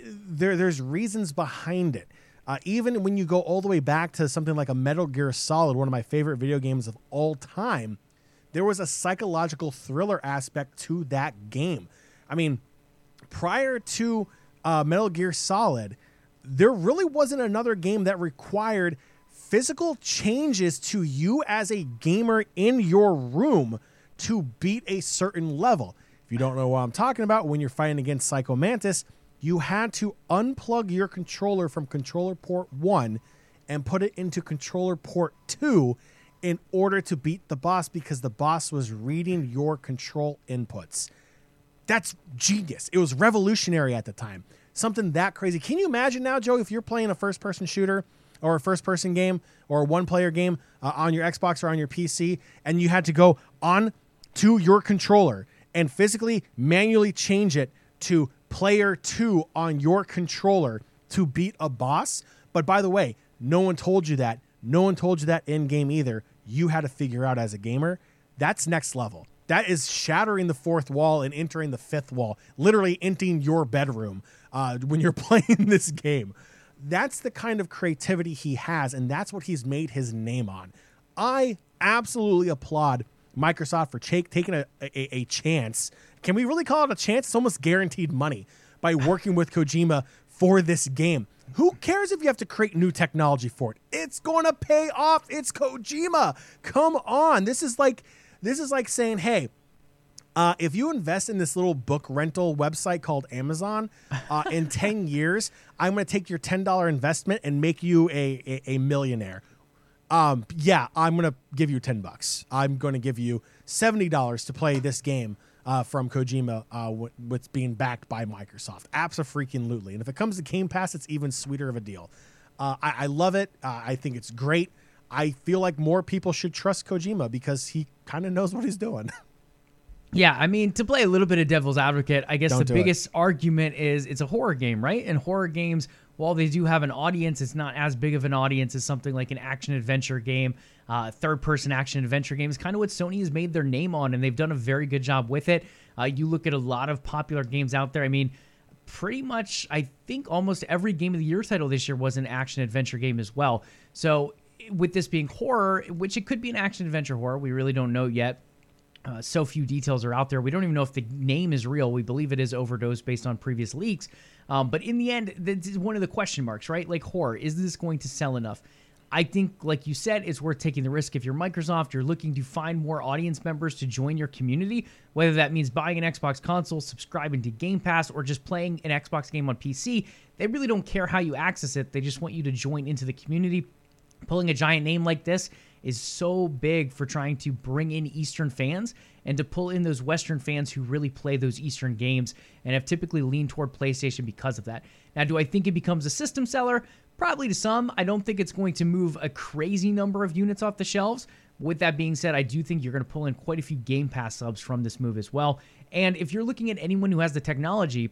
there there's reasons behind it. Uh, even when you go all the way back to something like a Metal Gear Solid, one of my favorite video games of all time, there was a psychological thriller aspect to that game. I mean, prior to uh, Metal Gear Solid, there really wasn't another game that required physical changes to you as a gamer in your room to beat a certain level. If you don't know what I'm talking about, when you're fighting against Psycho Mantis, you had to unplug your controller from controller port 1 and put it into controller port 2 in order to beat the boss because the boss was reading your control inputs. That's genius. It was revolutionary at the time. Something that crazy. Can you imagine now, Joe, if you're playing a first person shooter or a first person game or a one player game uh, on your Xbox or on your PC and you had to go on to your controller and physically manually change it to player two on your controller to beat a boss. But by the way, no one told you that. No one told you that in game either. You had to figure out as a gamer. That's next level. That is shattering the fourth wall and entering the fifth wall, literally entering your bedroom uh, when you're [LAUGHS] playing this game. That's the kind of creativity he has, and that's what he's made his name on. I absolutely applaud Microsoft for ch- taking a, a, a chance can we really call it a chance? It's almost guaranteed money by working with Kojima for this game. Who cares if you have to create new technology for it? It's going to pay off. It's Kojima. Come on. This is like this is like saying, "Hey, uh, if you invest in this little book rental website called Amazon, uh, in [LAUGHS] 10 years, I'm going to take your $10 investment and make you a, a, a millionaire. Um, yeah, I'm going to give you 10 bucks. I'm going to give you $70 to play this game uh, from Kojima, uh, what's being backed by Microsoft. Absolutely. And if it comes to Game Pass, it's even sweeter of a deal. Uh, I, I, love it. Uh, I think it's great. I feel like more people should trust Kojima because he kind of knows what he's doing. [LAUGHS] Yeah, I mean, to play a little bit of devil's advocate, I guess Don't the biggest it. argument is it's a horror game, right? And horror games while they do have an audience, it's not as big of an audience as something like an action adventure game, uh, third person action adventure game. Is kind of what Sony has made their name on, and they've done a very good job with it. Uh, you look at a lot of popular games out there. I mean, pretty much, I think almost every game of the year title this year was an action adventure game as well. So, with this being horror, which it could be an action adventure horror, we really don't know yet. Uh, so few details are out there. We don't even know if the name is real. We believe it is Overdose based on previous leaks. Um, but in the end, this is one of the question marks, right? Like horror, is this going to sell enough? I think, like you said, it's worth taking the risk. If you're Microsoft, you're looking to find more audience members to join your community, whether that means buying an Xbox console, subscribing to Game Pass, or just playing an Xbox game on PC. They really don't care how you access it. They just want you to join into the community. Pulling a giant name like this is so big for trying to bring in Eastern fans and to pull in those Western fans who really play those Eastern games and have typically leaned toward PlayStation because of that. Now, do I think it becomes a system seller? Probably to some. I don't think it's going to move a crazy number of units off the shelves. With that being said, I do think you're going to pull in quite a few Game Pass subs from this move as well. And if you're looking at anyone who has the technology,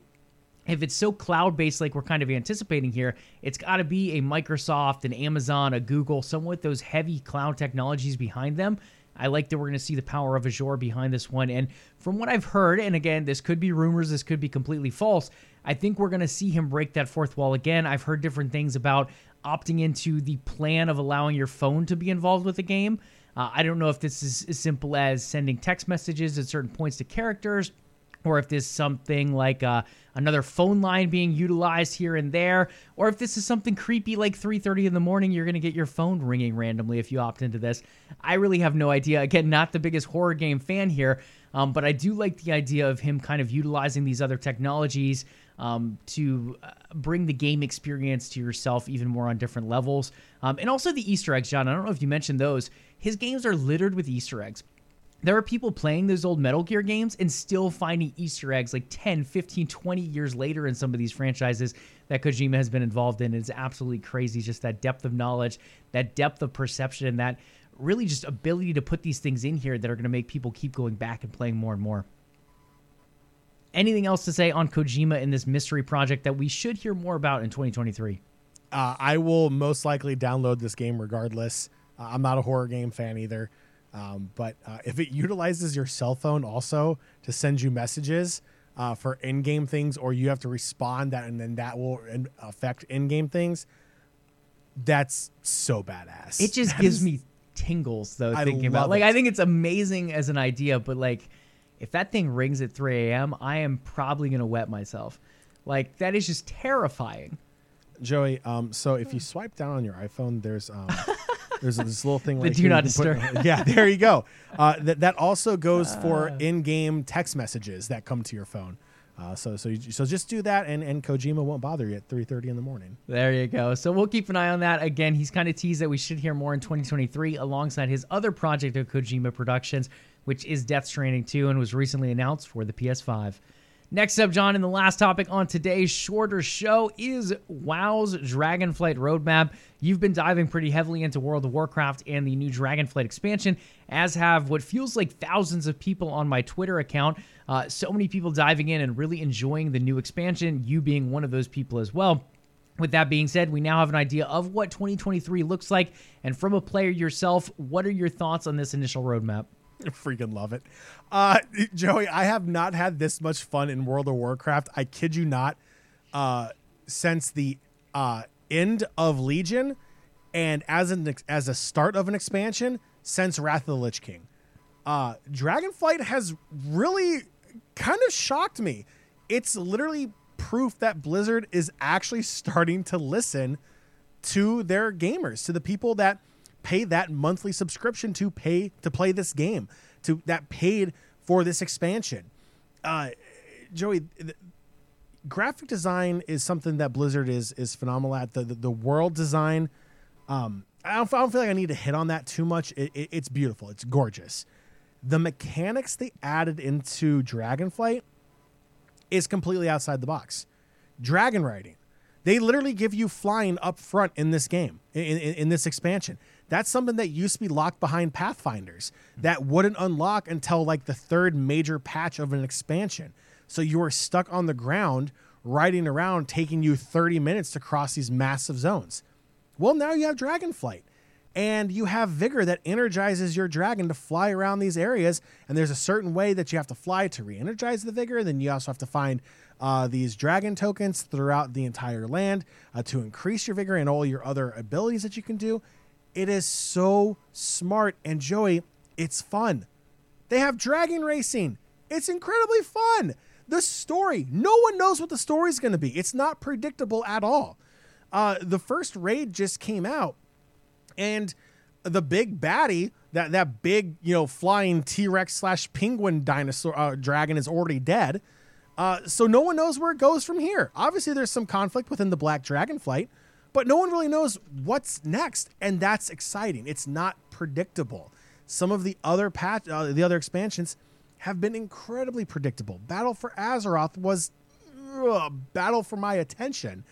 if it's so cloud based like we're kind of anticipating here, it's got to be a Microsoft, an Amazon, a Google, someone with those heavy cloud technologies behind them. I like that we're going to see the power of Azure behind this one. And from what I've heard, and again, this could be rumors, this could be completely false, I think we're going to see him break that fourth wall again. I've heard different things about opting into the plan of allowing your phone to be involved with the game. Uh, I don't know if this is as simple as sending text messages at certain points to characters or if there's something like uh, another phone line being utilized here and there, or if this is something creepy like 3:30 in the morning, you're to get your phone ringing randomly if you opt into this. I really have no idea. Again, not the biggest horror game fan here, um, but I do like the idea of him kind of utilizing these other technologies um, to uh, bring the game experience to yourself even more on different levels. Um, and also the Easter eggs, John. I don't know if you mentioned those. His games are littered with Easter eggs there are people playing those old Metal Gear games and still finding Easter eggs like 10, 15, 20 years later in some of these franchises that Kojima has been involved in. It's absolutely crazy, just that depth of knowledge, that depth of perception, and that really just ability to put these things in here that are going to make people keep going back and playing more and more. Anything else to say on Kojima in this mystery project that we should hear more about in 2023? Uh, I will most likely download this game regardless. Uh, I'm not a horror game fan either. Um, but uh, if it utilizes your cell phone also to send you messages uh, for in-game things, or you have to respond that, and then that will affect in-game things, that's so badass. It just [LAUGHS] that gives is, me tingles though I thinking about. Like. I think it's amazing as an idea, but like if that thing rings at 3 a.m., I am probably gonna wet myself. Like that is just terrifying. Joey, um, so if you swipe down on your iPhone, there's um, [LAUGHS] There's this little thing. [LAUGHS] the do not disturb. Put, [LAUGHS] yeah, there you go. [LAUGHS] Uh, that that also goes uh. for in-game text messages that come to your phone. Uh, so so you, so just do that, and and Kojima won't bother you at 3:30 in the morning. There you go. So we'll keep an eye on that. Again, he's kind of teased that we should hear more in 2023 alongside his other project of Kojima Productions, which is Death Stranding 2, and was recently announced for the PS5. Next up, John, and the last topic on today's shorter show is WoW's Dragonflight roadmap. You've been diving pretty heavily into World of Warcraft and the new Dragonflight expansion, as have what feels like thousands of people on my Twitter account. Uh, so many people diving in and really enjoying the new expansion, you being one of those people as well. With that being said, we now have an idea of what 2023 looks like. And from a player yourself, what are your thoughts on this initial roadmap? [LAUGHS] Freaking love it. Uh, [LAUGHS] Joey, I have not had this much fun in World of Warcraft. I kid you not. Uh, since the uh, end of Legion, and as an as a start of an expansion since Wrath of the Lich King, uh, Dragonflight has really kind of shocked me. It's literally proof that Blizzard is actually starting to listen to their gamers, to the people that pay that monthly subscription to pay to play this game, to that paid for this expansion. Uh, Joey, graphic design is something that Blizzard is is phenomenal at. The the, the world design, um, I don't, I don't feel like I need to hit on that too much. It, it, it's beautiful. It's gorgeous. The mechanics they added into Dragonflight is completely outside the box. Dragon riding. They literally give you flying up front in this game, in, in, in this expansion. That's something that used to be locked behind Pathfinders that wouldn't unlock until like the third major patch of an expansion. So you were stuck on the ground riding around, taking you 30 minutes to cross these massive zones. Well, now you have Dragonflight and you have vigor that energizes your dragon to fly around these areas. And there's a certain way that you have to fly to re energize the vigor. Then you also have to find uh, these dragon tokens throughout the entire land uh, to increase your vigor and all your other abilities that you can do. It is so smart. And Joey, it's fun. They have dragon racing. It's incredibly fun. The story, no one knows what the story's going to be. It's not predictable at all. Uh, the first raid just came out, and the big baddie, that that big you know flying T Rex slash penguin dinosaur uh, dragon is already dead. Uh, so no one knows where it goes from here. Obviously, there's some conflict within the Black Dragon flight, but no one really knows what's next, and that's exciting. It's not predictable. Some of the other patch, uh, the other expansions, have been incredibly predictable. Battle for Azeroth was battle for my attention.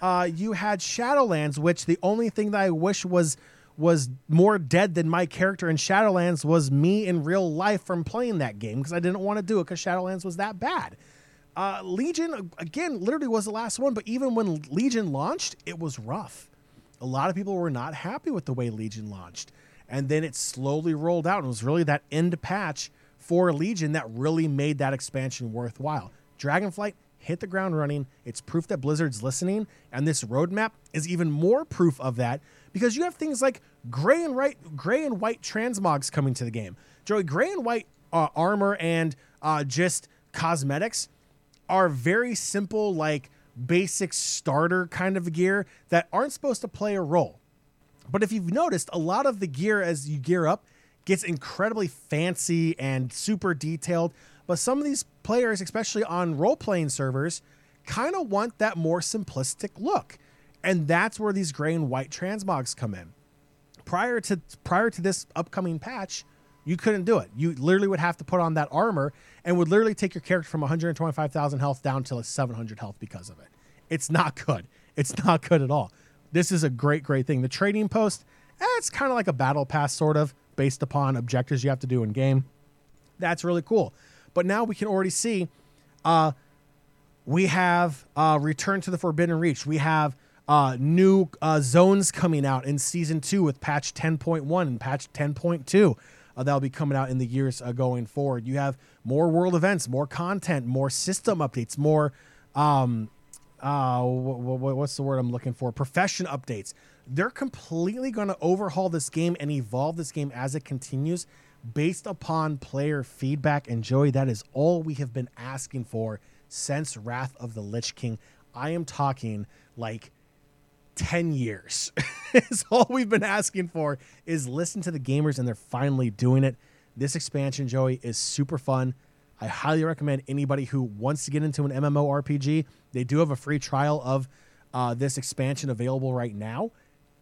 Uh, you had Shadowlands, which the only thing that I wish was was more dead than my character in Shadowlands was me in real life from playing that game because I didn't want to do it because Shadowlands was that bad. Uh, Legion again, literally was the last one, but even when Legion launched, it was rough. A lot of people were not happy with the way Legion launched, and then it slowly rolled out. And it was really that end patch for Legion that really made that expansion worthwhile. Dragonflight hit the ground running. It's proof that Blizzard's listening, and this roadmap is even more proof of that because you have things like gray and white, gray and white transmogs coming to the game. Joey, gray and white uh, armor and uh, just cosmetics are very simple, like basic starter kind of gear that aren't supposed to play a role. But if you've noticed, a lot of the gear as you gear up gets incredibly fancy and super detailed. But some of these players, especially on role playing servers, kind of want that more simplistic look. And that's where these gray and white transmogs come in. Prior to prior to this upcoming patch, you couldn't do it. You literally would have to put on that armor and would literally take your character from 125,000 health down to like 700 health because of it. It's not good. It's not good at all. This is a great, great thing. The trading post, eh, it's kind of like a battle pass, sort of, based upon objectives you have to do in game. That's really cool. But now we can already see uh, we have uh, Return to the Forbidden Reach. We have uh, new uh, zones coming out in season two with patch 10.1 and patch 10.2 uh, that'll be coming out in the years uh, going forward. You have more world events, more content, more system updates, more um, uh, w- w- what's the word I'm looking for? Profession updates. They're completely going to overhaul this game and evolve this game as it continues based upon player feedback. And Joey, that is all we have been asking for since Wrath of the Lich King. I am talking like 10 years. [LAUGHS] is all we've been asking for is listen to the gamers and they're finally doing it. This expansion, Joey, is super fun. I highly recommend anybody who wants to get into an MMORPG. They do have a free trial of uh, this expansion available right now.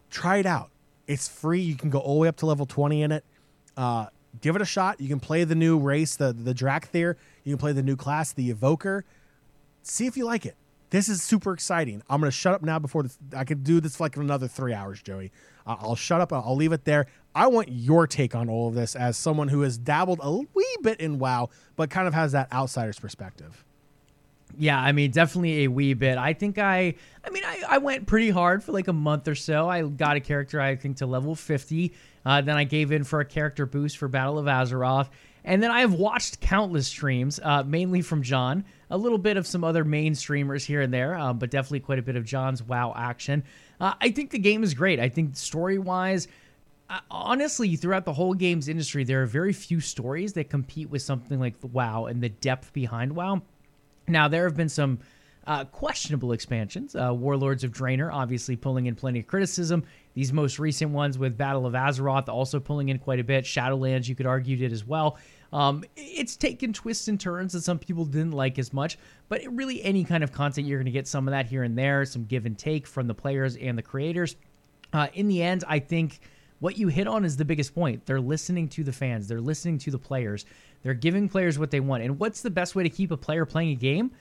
Try it out. It's free. You can go all the way up to level 20 in it. Uh, give it a shot. You can play the new race, the the Dracthyr. You can play the new class, the Evoker. See if you like it. This is super exciting. I'm going to shut up now before this, I could do this for like another three hours, Joey. I'll shut up. I'll leave it there. I want your take on all of this as someone who has dabbled a wee bit in WoW, but kind of has that outsider's perspective. Yeah, I mean, definitely a wee bit. I think I, I mean, I, I went pretty hard for like a month or so. I got a character, I think, to level 50. Uh, then I gave in for a character boost for Battle of Azeroth. And then I have watched countless streams, uh, mainly from John, a little bit of some other mainstreamers here and there, um, but definitely quite a bit of John's WoW action. Uh, I think the game is great. I think story wise, uh, honestly, throughout the whole games industry, there are very few stories that compete with something like WoW and the depth behind WoW. Now, there have been some uh, questionable expansions. Uh, Warlords of Draenor, obviously pulling in plenty of criticism. These most recent ones with Battle of Azeroth also pulling in quite a bit. Shadowlands, you could argue, did as well. Um, it's taken twists and turns that some people didn't like as much, but really any kind of content, you're going to get some of that here and there, some give and take from the players and the creators. Uh, in the end, I think what you hit on is the biggest point. They're listening to the fans, they're listening to the players, they're giving players what they want. And what's the best way to keep a player playing a game?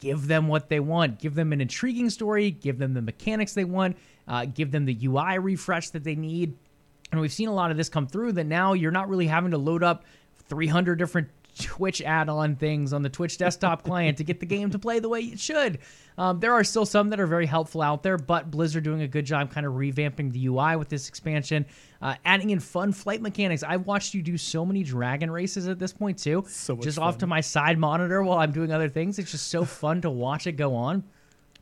Give them what they want. Give them an intriguing story. Give them the mechanics they want. Uh, give them the UI refresh that they need. And we've seen a lot of this come through that now you're not really having to load up 300 different Twitch add-on things on the Twitch desktop [LAUGHS] client to get the game to play the way it should. Um, there are still some that are very helpful out there, but Blizzard doing a good job kind of revamping the UI with this expansion, uh, adding in fun flight mechanics. I've watched you do so many dragon races at this point too, So just fun. off to my side monitor while I'm doing other things. It's just so [LAUGHS] fun to watch it go on.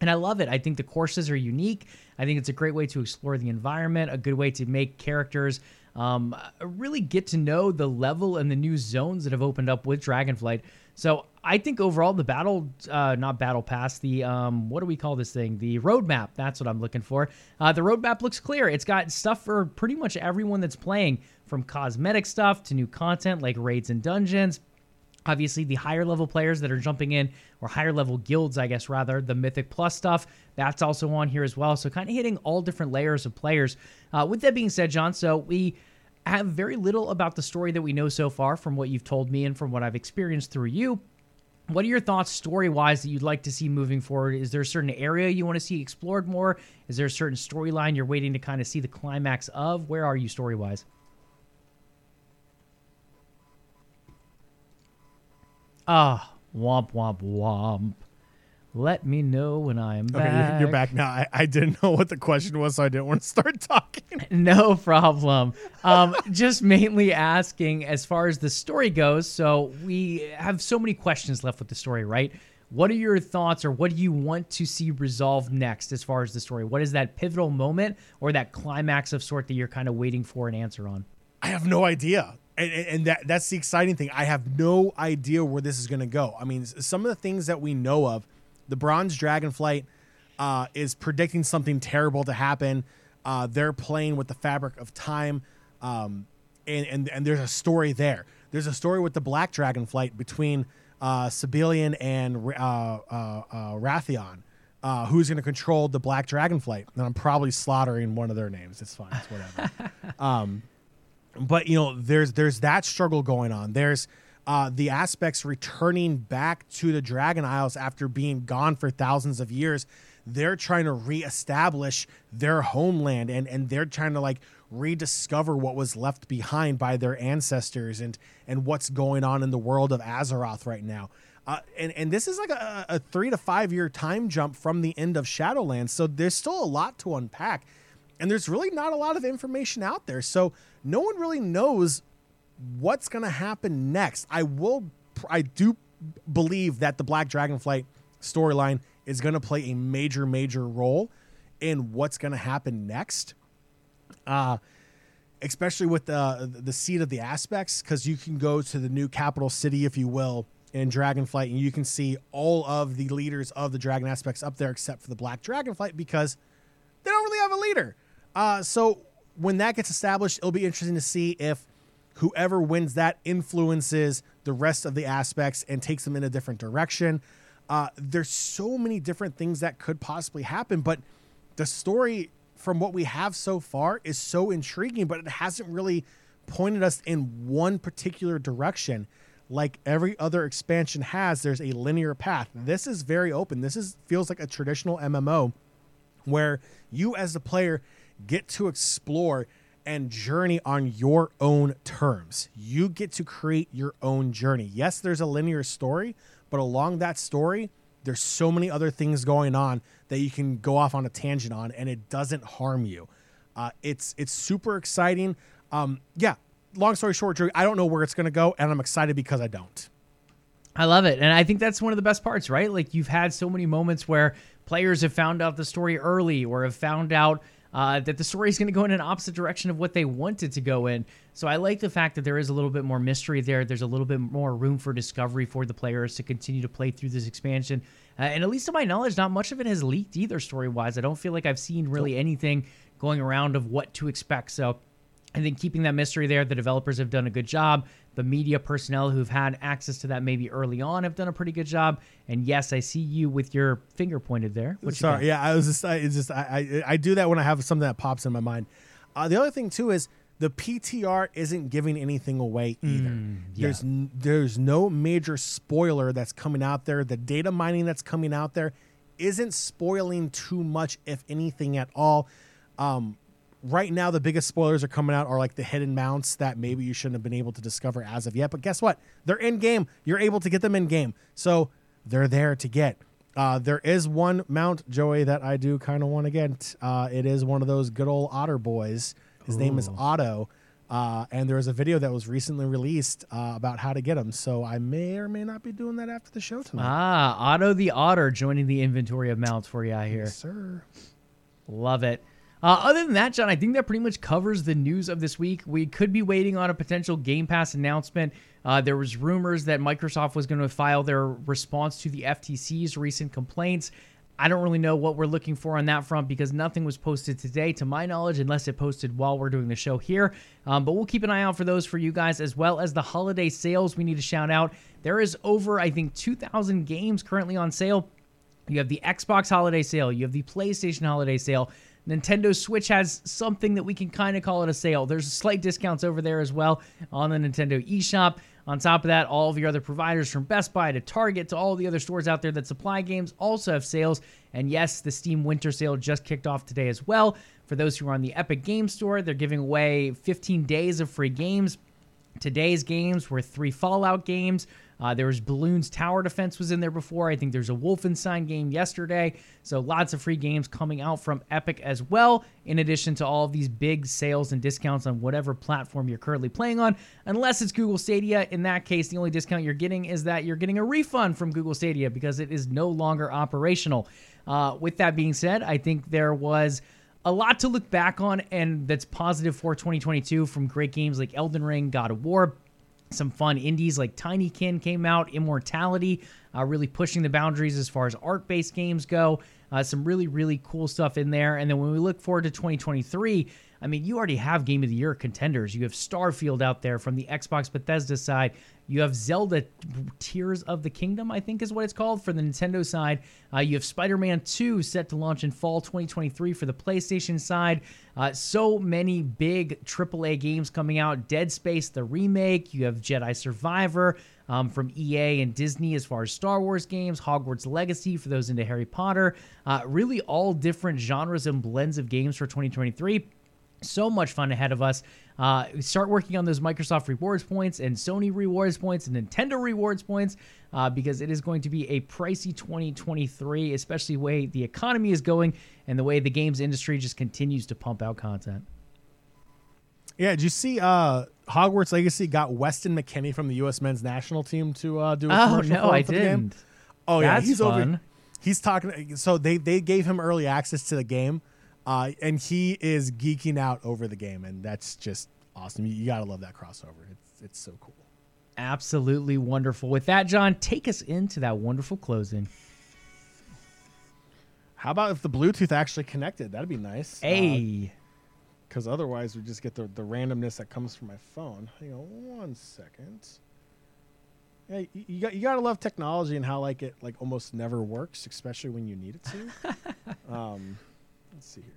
And I love it. I think the courses are unique. I think it's a great way to explore the environment, a good way to make characters um, really get to know the level and the new zones that have opened up with Dragonflight. So I think overall the battle, uh, not battle pass, the um, what do we call this thing? The roadmap. That's what I'm looking for. Uh, the roadmap looks clear. It's got stuff for pretty much everyone that's playing, from cosmetic stuff to new content like raids and dungeons. Obviously, the higher level players that are jumping in, or higher level guilds, I guess, rather, the Mythic Plus stuff, that's also on here as well. So, kind of hitting all different layers of players. Uh, with that being said, John, so we have very little about the story that we know so far from what you've told me and from what I've experienced through you. What are your thoughts story wise that you'd like to see moving forward? Is there a certain area you want to see explored more? Is there a certain storyline you're waiting to kind of see the climax of? Where are you story wise? Ah, womp womp womp. Let me know when I am Okay, you're back now. I, I didn't know what the question was, so I didn't want to start [LAUGHS] talking. No problem. Um, just mainly asking as far as the story goes. So we have so many questions left with the story, right? What are your thoughts, or what do you want to see resolved next as far as the story? What is that pivotal moment or that climax of sort that you're kind of waiting for an answer on? I have no idea. And, and and that that's the exciting thing. I have no idea where this is going to go. I mean, some of the things that we know of, the Bronze Dragonflight uh, is predicting something terrible to happen. Uh, they're playing with the fabric of time, um, and, and and there's a story there. There's a story with the Black Dragonflight between uh, Sabellian and uh, uh, uh, Wrathion. Uh, who's going to control the Black Dragonflight? And I'm probably slaughtering one of their names. It's fine. It's whatever. [LAUGHS] um, but you know there's there's that struggle going on there's uh, the aspects returning back to the dragon isles after being gone for thousands of years they're trying to reestablish their homeland and and they're trying to like rediscover what was left behind by their ancestors and and what's going on in the world of azeroth right now. Uh, and and this is like a, a three to five year time jump from the end of shadowlands so there's still a lot to unpack. And there's really not a lot of information out there so no one really knows what's going to happen next? I will i do believe that the black dragonflight storyline is going to play a major major role in what's going to happen next. Uh especially with the the seat of the aspects because you can go to the new capital city if you will in dragonflight and you can see all of the leaders of the dragon aspects up there except for the black dragonflight because they don't really have a leader. Uh, so when that gets established it'll be interesting to see if whoever wins that influences the rest of the aspects and takes them in a different direction uh, there's so many different things that could possibly happen but the story from what we have so far is so intriguing, but it hasn't really pointed us in one particular direction. Like every other expansion has, there's a linear path. This is very open. This is feels like a traditional MMO where you as the player get to explore and journey on your own terms. You get to create your own journey. Yes, there's a linear story, but along that story, there's so many other things going on that you can go off on a tangent on, and it doesn't harm you. Uh, it's it's super exciting. Um, yeah. Long story short, Drew, I don't know where it's going to go, and I'm excited because I don't. I love it. And I think that's one of the best parts, right? Like you've had so many moments where players have found out the story early or have found out uh, that the story is going to go in an opposite direction of what they wanted to go in. So I like the fact that there is a little bit more mystery there. There's a little bit more room for discovery for the players to continue to play through this expansion. Uh, and at least to my knowledge, not much of it has leaked either story wise. I don't feel like I've seen really anything going around of what to expect. So I think keeping that mystery there, the developers have done a good job. The media personnel who've had access to that maybe early on have done a pretty good job. And yes, I see you with your finger pointed there. What? Sorry, yeah, I was just, I, it's just, I, I, I do that when I have something that pops in my mind. Uh, the other thing too is the PTR isn't giving anything away either. There's, n- there's no major spoiler that's coming out there. The data mining that's coming out there isn't spoiling too much, if anything at all. Um, right now, the biggest spoilers are coming out are like the hidden mounts that maybe you shouldn't have been able to discover as of yet. But guess what? They're in game. You're able to get them in game. So they're there to get. Uh, there is one mount, Joey, that I do kind of want to get. Uh, it is one of those good old otter boys. His name is Otto. Uh, and there was a video that was recently released uh, about how to get him. So I may or may not be doing that after the show tonight. Ah, Otto the Otter joining the inventory of mounts for you out here. Yes, sir. Love it. Uh, other than that, John, I think that pretty much covers the news of this week. We could be waiting on a potential Game Pass announcement. Uh, there was rumors that Microsoft was going to file their response to the FTC's recent complaints. I don't really know what we're looking for on that front because nothing was posted today, to my knowledge, unless it posted while we're doing the show here. Um, but we'll keep an eye out for those for you guys, as well as the holiday sales. We need to shout out. There is over, I think, 2,000 games currently on sale. You have the Xbox holiday sale, you have the PlayStation holiday sale. Nintendo Switch has something that we can kind of call it a sale. There's slight discounts over there as well on the Nintendo eShop. On top of that, all of your other providers from Best Buy to Target to all the other stores out there that supply games also have sales. And yes, the Steam Winter Sale just kicked off today as well. For those who are on the Epic Game Store, they're giving away 15 days of free games. Today's games were three Fallout games, uh, there was Balloons Tower Defense was in there before. I think there's a Wolfenstein game yesterday. So lots of free games coming out from Epic as well, in addition to all of these big sales and discounts on whatever platform you're currently playing on. Unless it's Google Stadia. In that case, the only discount you're getting is that you're getting a refund from Google Stadia because it is no longer operational. Uh, with that being said, I think there was a lot to look back on and that's positive for 2022 from great games like Elden Ring, God of War, some fun indies like Tinykin came out, Immortality, uh, really pushing the boundaries as far as art based games go. Uh, some really, really cool stuff in there. And then when we look forward to 2023, I mean, you already have Game of the Year contenders. You have Starfield out there from the Xbox Bethesda side. You have Zelda Tears of the Kingdom, I think is what it's called for the Nintendo side. Uh, you have Spider Man 2 set to launch in fall 2023 for the PlayStation side. Uh, so many big AAA games coming out Dead Space, the remake. You have Jedi Survivor. Um, from EA and Disney as far as Star Wars games, Hogwarts Legacy for those into Harry Potter. Uh, really, all different genres and blends of games for 2023 so much fun ahead of us. Uh, start working on those Microsoft rewards points and Sony rewards points and Nintendo rewards points uh, because it is going to be a pricey 2023, especially the way the economy is going and the way the games industry just continues to pump out content. Yeah, did you see uh, Hogwarts Legacy got Weston McKennie from the U.S. men's national team to uh, do a oh, commercial no, for, I the didn't. game? Oh yeah, That's he's fun. over. He's talking. So they they gave him early access to the game, uh, and he is geeking out over the game, and that's just awesome. You, you gotta love that crossover. It's it's so cool. Absolutely wonderful. With that, John, take us into that wonderful closing. How about if the Bluetooth actually connected? That'd be nice. Hey. because otherwise we just get the, the randomness that comes from my phone. Hang on one second. Yeah, you, you got you gotta love technology and how like it like almost never works, especially when you need it to. [LAUGHS] um, let's see here.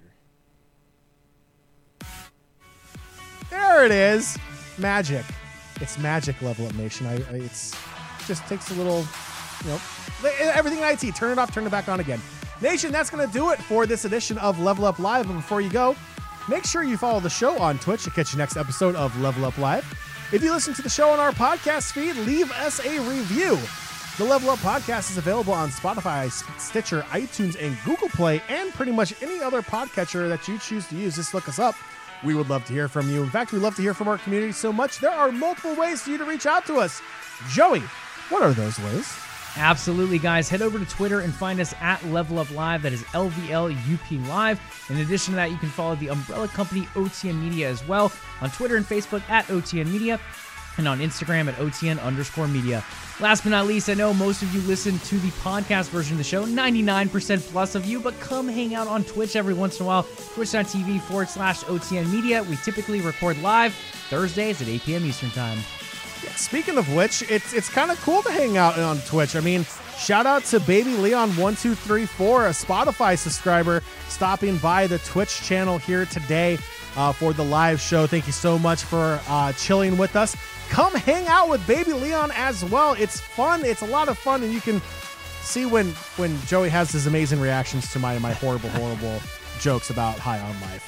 There it is, magic. It's magic, Level Up Nation. I, I it's just takes a little, you know, everything in IT. Turn it off, turn it back on again. Nation, that's gonna do it for this edition of Level Up Live. But before you go, Make sure you follow the show on Twitch to catch the next episode of Level Up Live. If you listen to the show on our podcast feed, leave us a review. The Level Up podcast is available on Spotify, Stitcher, iTunes, and Google Play, and pretty much any other podcatcher that you choose to use. Just look us up. We would love to hear from you. In fact, we love to hear from our community so much. There are multiple ways for you to reach out to us. Joey, what are those ways? Absolutely, guys. Head over to Twitter and find us at Level Up Live. That is LVLUP Live. In addition to that, you can follow the umbrella company OTN Media as well on Twitter and Facebook at OTN Media and on Instagram at OTN underscore media. Last but not least, I know most of you listen to the podcast version of the show, 99% plus of you, but come hang out on Twitch every once in a while. Twitch.tv forward slash OTN Media. We typically record live Thursdays at 8 p.m. Eastern Time. Yeah, speaking of which, it's it's kind of cool to hang out on Twitch. I mean, shout out to Baby Leon one two three four, a Spotify subscriber, stopping by the Twitch channel here today uh, for the live show. Thank you so much for uh, chilling with us. Come hang out with Baby Leon as well. It's fun. It's a lot of fun, and you can see when when Joey has his amazing reactions to my my horrible [LAUGHS] horrible jokes about High on Life.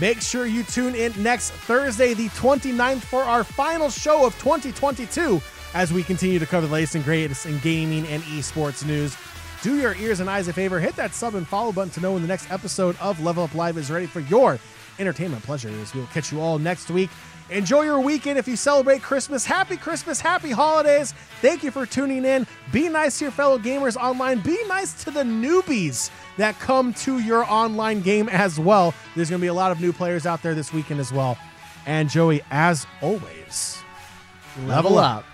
Make sure you tune in next Thursday, the 29th, for our final show of 2022 as we continue to cover the latest and greatest in gaming and esports news. do your ears and eyes a favor. Hit that sub and follow button to know when the next episode of Level Up Live is ready for your entertainment pleasures. We will catch you all next week. Enjoy your weekend if you celebrate Christmas. Happy Christmas, happy holidays. Thank you for tuning in. Be nice to your fellow gamers online. Be nice to the newbies that come to your online game as well. There's going to be a lot of new players out there this weekend as well. And Joey, as always, Level up.